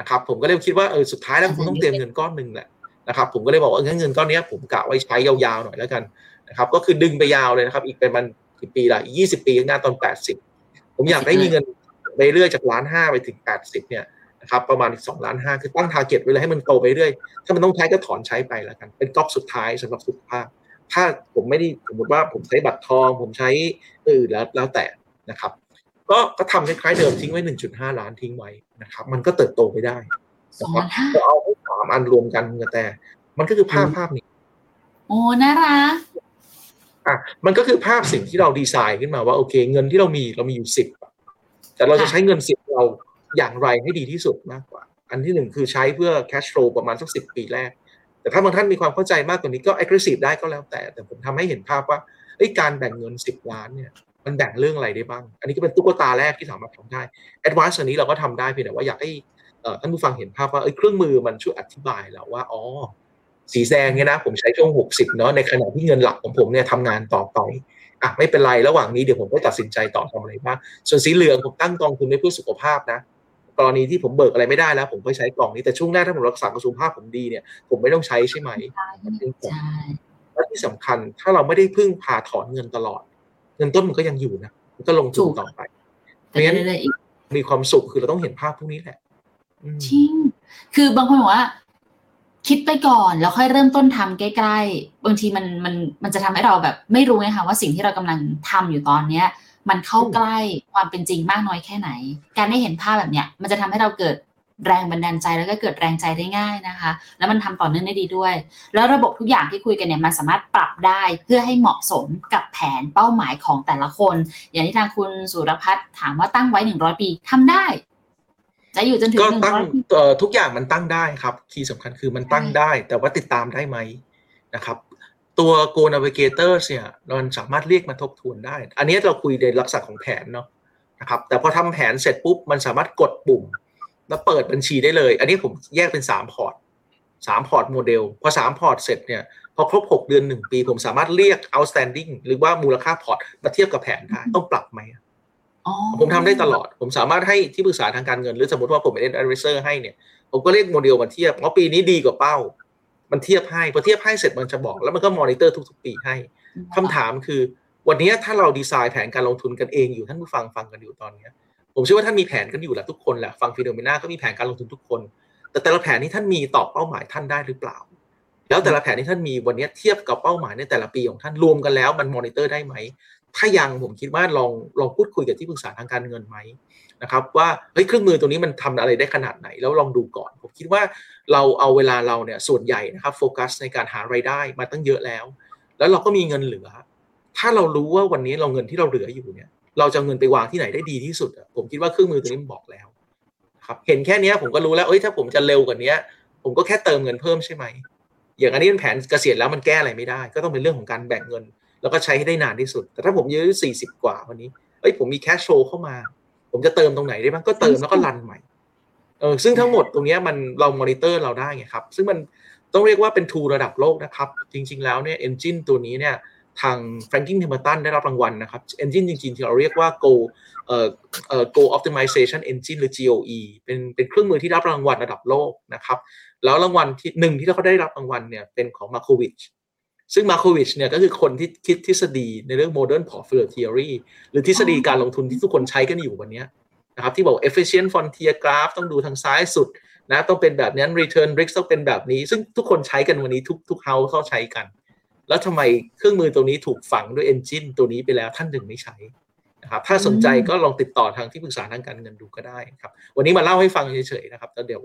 นะครับ ผมก็เลยคิดว่าเออสุดท้ายแล้วคุณต้องเตรียมเงินก้อนหนึ่งแหละนะครับผมก็เลยบอกว่างั้นเงินก้อนเนี้ยผมกะไว้ใช้ยาวๆหน่อยแล้วกันนะครับก็คือดึงไปยาวเลยนะครับ อีกเป็นมันกี่ปีละอีกยี่สิบปีข้างหน้าตอนแปดสิบผมอยากได้มีเงินไปเรื่อยจากล้านห้าไปถึงแปดสิบเนี่ยนะครับประมาณอีกสองล้านห้าคือตั้งทาร์เก็ตไว้เลยให้มันโตไปเรื่อยถ้ามันต้องใช้ก็ถอนใช้ไปแล้วกัน เป็นก๊อกสุดท้ายสำหรับสุขภาพ ถ้าผมไม่ได้สมมติว่าผมใช้บัตรทอง ผมใช้อื่นแล้วแล้วแต่ นะครับ ก็ก็ทำคล้ายๆเดิมทิ้งไว้ 1.5 ล้านทิ้งไว้นะครับ มันก็เติบโตไปได้สองล้านห้าก็เอาให้สามอันรวมกันกระแต่ มันก็คือภาพภาพนี้ โอ้น่ารักอะมันก็คือภาพสิ่งที่เราดีไซน์ขึ้นมาว่าโอเค เงินที่เรามีเรามีอยู่สิบแต่เราจะใช้เงินสิบเราอย่างไรให้ดีที่สุดมากกว่า อันที่หนึ่งคือใช้เพื่อ cash flow ประมาณสักสิบปีแรก แต่ถ้าบางท่านมีความเข้าใจมากกว่านี้ก็ aggressive ได้ก็แล้วแต่ แต่ผมทำให้เห็นภาพว่าเอ้ยการแบ่งเงินสิบล้านเนี่ย มันแบ่งเรื่องอะไรได้บ้าง อันนี้ก็เป็นตุ๊กตาแรกที่สามารถทำได้ advance อันนี้เราก็ทำได้เพียงแต่ว่าอยากให้เอ่อท่านผู้ฟังเห็นภาพว่าเอ้ยเครื่องมือมันช่วยอธิบายแล้วว่าอ๋อสีแดงเนี่ยนะผมใช้ช่วง 60 เนาะในขณะที่เงินหลักของผมเนี่ยทำงานต่อไปอะไม่เป็นไรระหว่างนี้เดี๋ยวผมก็ตัดสินใจต่อทำอะไรบ้างส่วนสีเหลืองผมตั้งกองทุนไว้เพื่อสุขภาพนะกรณีที่ผมเบิกอะไรไม่ได้แล้ว ผมก็ใช้กล่องนี้แต่ช่วงแรกถ้าผมรักษาสุขภาพผมดีเนี่ยผมไม่ต้องใช้ใช่ไหมมันเป็นผลใช่และที่สำคัญถ้าเราไม่ได้พึ่งพาถอนเงินตลอด เงินต้นมันก็ยังอยู่นะมันก็ลงทุนต่อไปไปเรื่อยๆอีกมีความสุขคือเราต้องเห็นภาพพวกนี้แหละอืมจริง คือบางคนบอกว่า คิดไปก่อนแล้วค่อยเริ่มต้นทำใกล้ๆ บางทีมันมันมันจะทำให้เราแบบ ไม่รู้ไงคะว่าสิ่งที่เรากำลังทำอยู่ตอนเนี้ย มันเข้าใกล้ความเป็นจริงมากน้อยแค่ไหน การได้เห็นภาพแบบเนี้ย มันจะทำให้เราเกิด แรงบันดาลใจแล้วก็เกิดแรงใจได้ง่ายนะคะ แล้วมันทำต่อเนื่องได้ดีด้วย แล้วระบบทุกอย่างที่คุยกันเนี่ยมันสามารถปรับได้เพื่อให้เหมาะสมกับแผนเป้าหมายของแต่ละคน อย่างที่ทางคุณสุรพัฒน์ถามว่าตั้งไว้หนึ่งร้อยปีทำได้จะอยู่จนถึงก็หนึ่งตั้งร้อยปีเอ่อทุกอย่างมันตั้งได้ครับที่สำคัญคือมันตั้งใช่ได้ แต่ว่าติดตามได้ไหมนะครับ ตัว Goal Navigator เนี่ยมันสามารถเรียกมาทบทวนได้ อันนี้เราคุยในลักษณะของแผนเนาะนะครับ แต่พอทำแผนเสร็จปุ๊บ มันสามารถกดปุ่ม แล้วเปิดบัญชีได้เลย อันนี้ผมแยกเป็นสามพอร์ตสามพอร์ตโมเดล พอสามพอร์ตเสร็จเนี่ย พอครบหกเดือนหนึ่งปี ผมสามารถเรียก outstanding หรือว่ามูลค่าพอร์ตมาเทียบกับแผนได้ต้องปรับไหมอ๋อผมทำได้ตลอด ผมสามารถให้ที่ปรึกษาทางการเงิน หรือสมมติว่าผมเป็น advisor ให้เนี่ย ผมก็เรียกโมเดลมาเทียบเพราะปีนี้ดีกว่าเป้า มันเทียบให้ พอเทียบให้เสร็จมันจะบอก แล้วมันก็มอนิเตอร์ทุก ๆ ปีให้คำถามคือ วันนี้ถ้าเราดีไซน์แผนการลงทุนกันเองอยู่ท่านผู้ฟังฟังกันอยู่ตอนเนี้ย ผมเชื่อว่าท่านมีแผนกันอยู่แหละทุกคนแหละฟัง Finnomena ก็มีแผนการลงทุนทุกคน แต่แต่ละแผนนี้ท่านมีตอบเป้าหมายท่านได้หรือเปล่า แล้วแต่ละแผนที่ท่านมีวันนี้เทียบกับเป้าหมายในแต่ละปีของท่านรวมกันแล้วมันมอนิเตอร์ได้ไหมถ้ายังผมคิดว่าลองลองพูดคุยกับที่ปรึกษาทางการเงินไหมนะครับว่าเฮ้ยเครื่องมือตัวนี้มันทำอะไรได้ขนาดไหน แล้วลองดูก่อน ผมคิดว่าเราเอาเวลาเราเนี่ยส่วนใหญ่นะครับโฟกัสในการหารายได้มาตั้งเยอะแล้ว แล้วเราก็มีเงินเหลือ ถ้าเรารู้ว่าวันนี้เราเงินที่เราเหลืออยู่เนี่ย เราจะเงินไปวางที่ไหนได้ดีที่สุดอะผมคิดว่าเครื่องมือตัวนี้มันบอกแล้วครับเห็นแค่นี้ผมก็รู้แล้วเอ้ยถ้าผมจะเร็วกว่านี้ผมก็แค่เติมเงินเพิ่มใช่ไหมอย่างอันนี้เป็นแผนเกษียณแล้วมันแก้อะไรไม่ได้ ก็ต้องเป็นเรื่องของการแบ่งเงิน แล้วก็ใช้ให้ได้นานที่สุด แต่ถ้าผมอายุสี่สิบกว่าวันนี้เอ้ยผมมีแคชโฟลเข้ามา ผมจะเติมตรงไหนได้บ้างก็เติมแล้วก็ run ใหม่เออซึ่งทั้งหมดตรงนี้มันเรามอนิเตอร์เราได้ไงครับ ซึ่งมันต้องเรียกว่าเป็น tool ระดับโลกนะครับ จริง ๆ แล้วเนี่ย engine ตัวนี้เนี่ย ทาง Franklin Templeton ได้รับรางวัลนะครับ engine จริงๆ ที่เราเรียกว่า Go เอ่อเอ่อ Go Optimization Engine หรือ GOE เป็นเป็นเครื่องมือที่รับรางวัลระดับโลกนะครับ แล้วรางวัลที่หนึ่งที่เขาได้รับรางวัลเนี่ยเป็นของ Markowitz ซึ่ง Markowitz เนี่ยก็คือคนที่คิดทฤษฎีในเรื่อง modern portfolio theory หรือทฤษฎีการลงทุนที่ทุกคนใช้กันอยู่วันนี้นะครับที่บอก efficient frontier graph ต้องดูทางซ้ายสุดนะต้องเป็นแบบนี้ return risk ต้องเป็นแบบนี้ ซึ่งทุกคนใช้กันวันนี้ทุกทุกเฮาเขาใช้กัน แล้วทำไมเครื่องมือตัวนี้ถูกฝังด้วย engine ตัวนี้ไปแล้วท่านถึงไม่ใช้นะครับถ้าสนใจก็ลองติดต่อทางที่ปรึกษาทางการเงินดูก็ได้ครับ วันนี้มาเล่าให้ฟังเฉยๆนะครับแล้วเดี๋ยว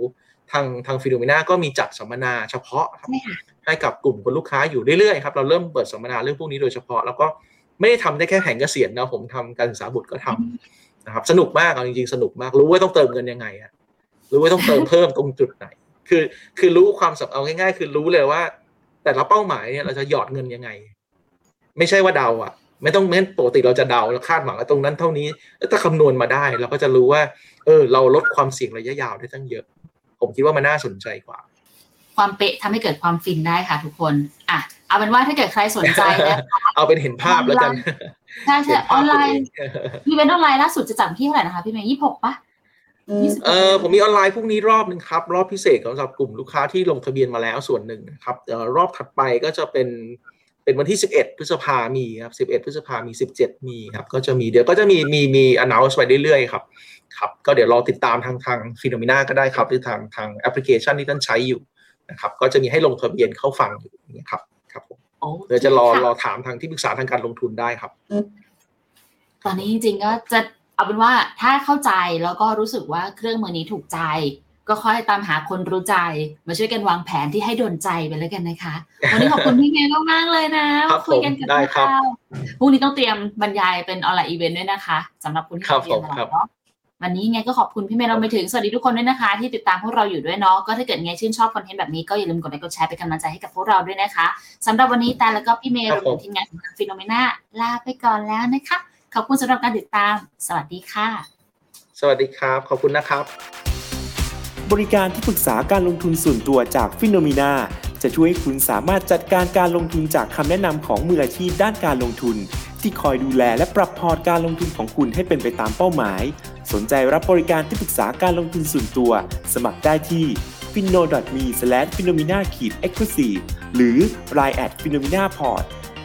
ทางทางฟิโนเมนาก็มีจัดสัมมนาเฉพาะครับใช่ค่ะให้กับกลุ่มคนลูกค้าอยู่เรื่อยๆครับเราเริ่มเปิดสัมมนาเรื่องพวกนี้โดยเฉพาะแล้วก็ไม่ได้ทำได้แค่แผนเกษียณนะผมทำการศึกษาบุตรก็ทำนะครับ สนุกมากเอาจริงๆสนุกมากรู้ว่าต้องเติมเงินยังไงอะรู้ว่าต้องเติมเพิ่มตรงจุดไหน คือคือรู้ความสับเอาง่าย ๆ คือรู้เลยว่า แต่ละเป้าหมายเนี่ยเราจะหยอดเงินยังไง ไม่ใช่ว่าเดาอะ ไม่ต้องเม้นปกติเราจะเดาแล้วคาดหวังว่าตรงนั้นเท่านี้แล้วถ้าคำนวณมาได้เราก็จะรู้ว่า เออ เราลดความเสี่ยงระยะยาวได้ตั้งเยอะ ผมคิดว่ามันน่าสนใจกว่า ความเป๊ะทำให้เกิดความฟินได้ค่ะ ทุกคนอะเอาเป็นว่าถ้าเกิดใครสนใจนะคะเอาเป็นเห็นภาพแล้วกันใช่ใช่เห็นอภาอพนไลตัวเอน์งอีเวนต์ออนไลน์ล่าสุดจะจัดที่เท่าไหร่นะคะ พี่เมย์ยี่หกปะ26 เออผมมีออนไลน์พรุ่งนี้รอบหนึ่งครับ รอบพิเศษสำหรับกลุ่มลูกค้าที่ลงทะเบียนมาแล้วส่วนหนึ่งนะครับเอ่อรอบถัดไปก็จะเป็นเป็นวันที่ 11 พฤษภามีครับ 11 พฤษภามี 17 มีครับ ก็จะมีเดี๋ยวก็จะมีมีมี announce ไปเรื่อยๆครับ ครับ ก็เดี๋ยวรอติดตามทางทางฟิโนมิน่าก็ได้ครับ หรือทางทางแอปพลิเคชันที่ท่านใช้อยู่นะครับ ก็จะมีให้ลงทะเบียนเข้าฟังอยู่อย่างเงี้ยครับครับผมโอเคเดี๋ยวจะรอค่รอถามทางที่ปรึกษาทางการลงทุนได้ครับ ตอนนี้จริงๆก็จะ เอาเป็นว่าถ้าเข้าใจแล้วก็รู้สึกว่าเครื่องมือนี้ถูกใจ ก็ค่อยตามหาคนรู้ใจ มาช่วยกันวางแผนที่ให้โดนใจไปแล้วกันนะคะ วันนี้ขอบคุณพี่เมย์มากๆเลยนะครับมาคุยกันกับผมได้ครับเราพรุ่งนี้ต้องเตรียมบรรยายเป็น online event ด้วยนะคะสำหรับคุณที่ครับเรียนผมครับเนาะวันนี้ไงก็ขอบคุณพี่เมย์เราไปถึงสวัสดีทุกคนด้วยนะคะ ที่ติดตามพวกเราอยู่ด้วยเนาะก็ถ้าเกิดไงชื่นชอบ content แบบนี้ก็อย่าลืมกดไลค์กดแชร์เป็นกำลังใจให้กับพวกเราด้วยนะคะสำหรับวันนี้แต่แล้วก็พี่เมย์ครัรวบมผถึมงทีมงานของทาง FINNOMENA ลาไปก่อนแล้วนะคะ ขอบคุณสำหรับการติดตาม สวัสดีค่ะ สวัสดีครับ ขอบคุณนะครับ บริการที่ปรึกษาการลงทุนส่วนตัวจาก FINNOMENA จะช่วยให้คุณสามารถจัดการการลงทุนจากคำแนะนำของมืออาชีพด้านการลงทุน ที่คอยดูแลและปรับพอร์ตการลงทุนของคุณให้เป็นไปตามเป้าหมาย สนใจรับบริการที่ปรึกษาการลงทุนส่วนตัว สมัครได้ที่ f i n o m e f i n o m i n a e x c l u s i v e หรือ line at f i n o m i n a p o r t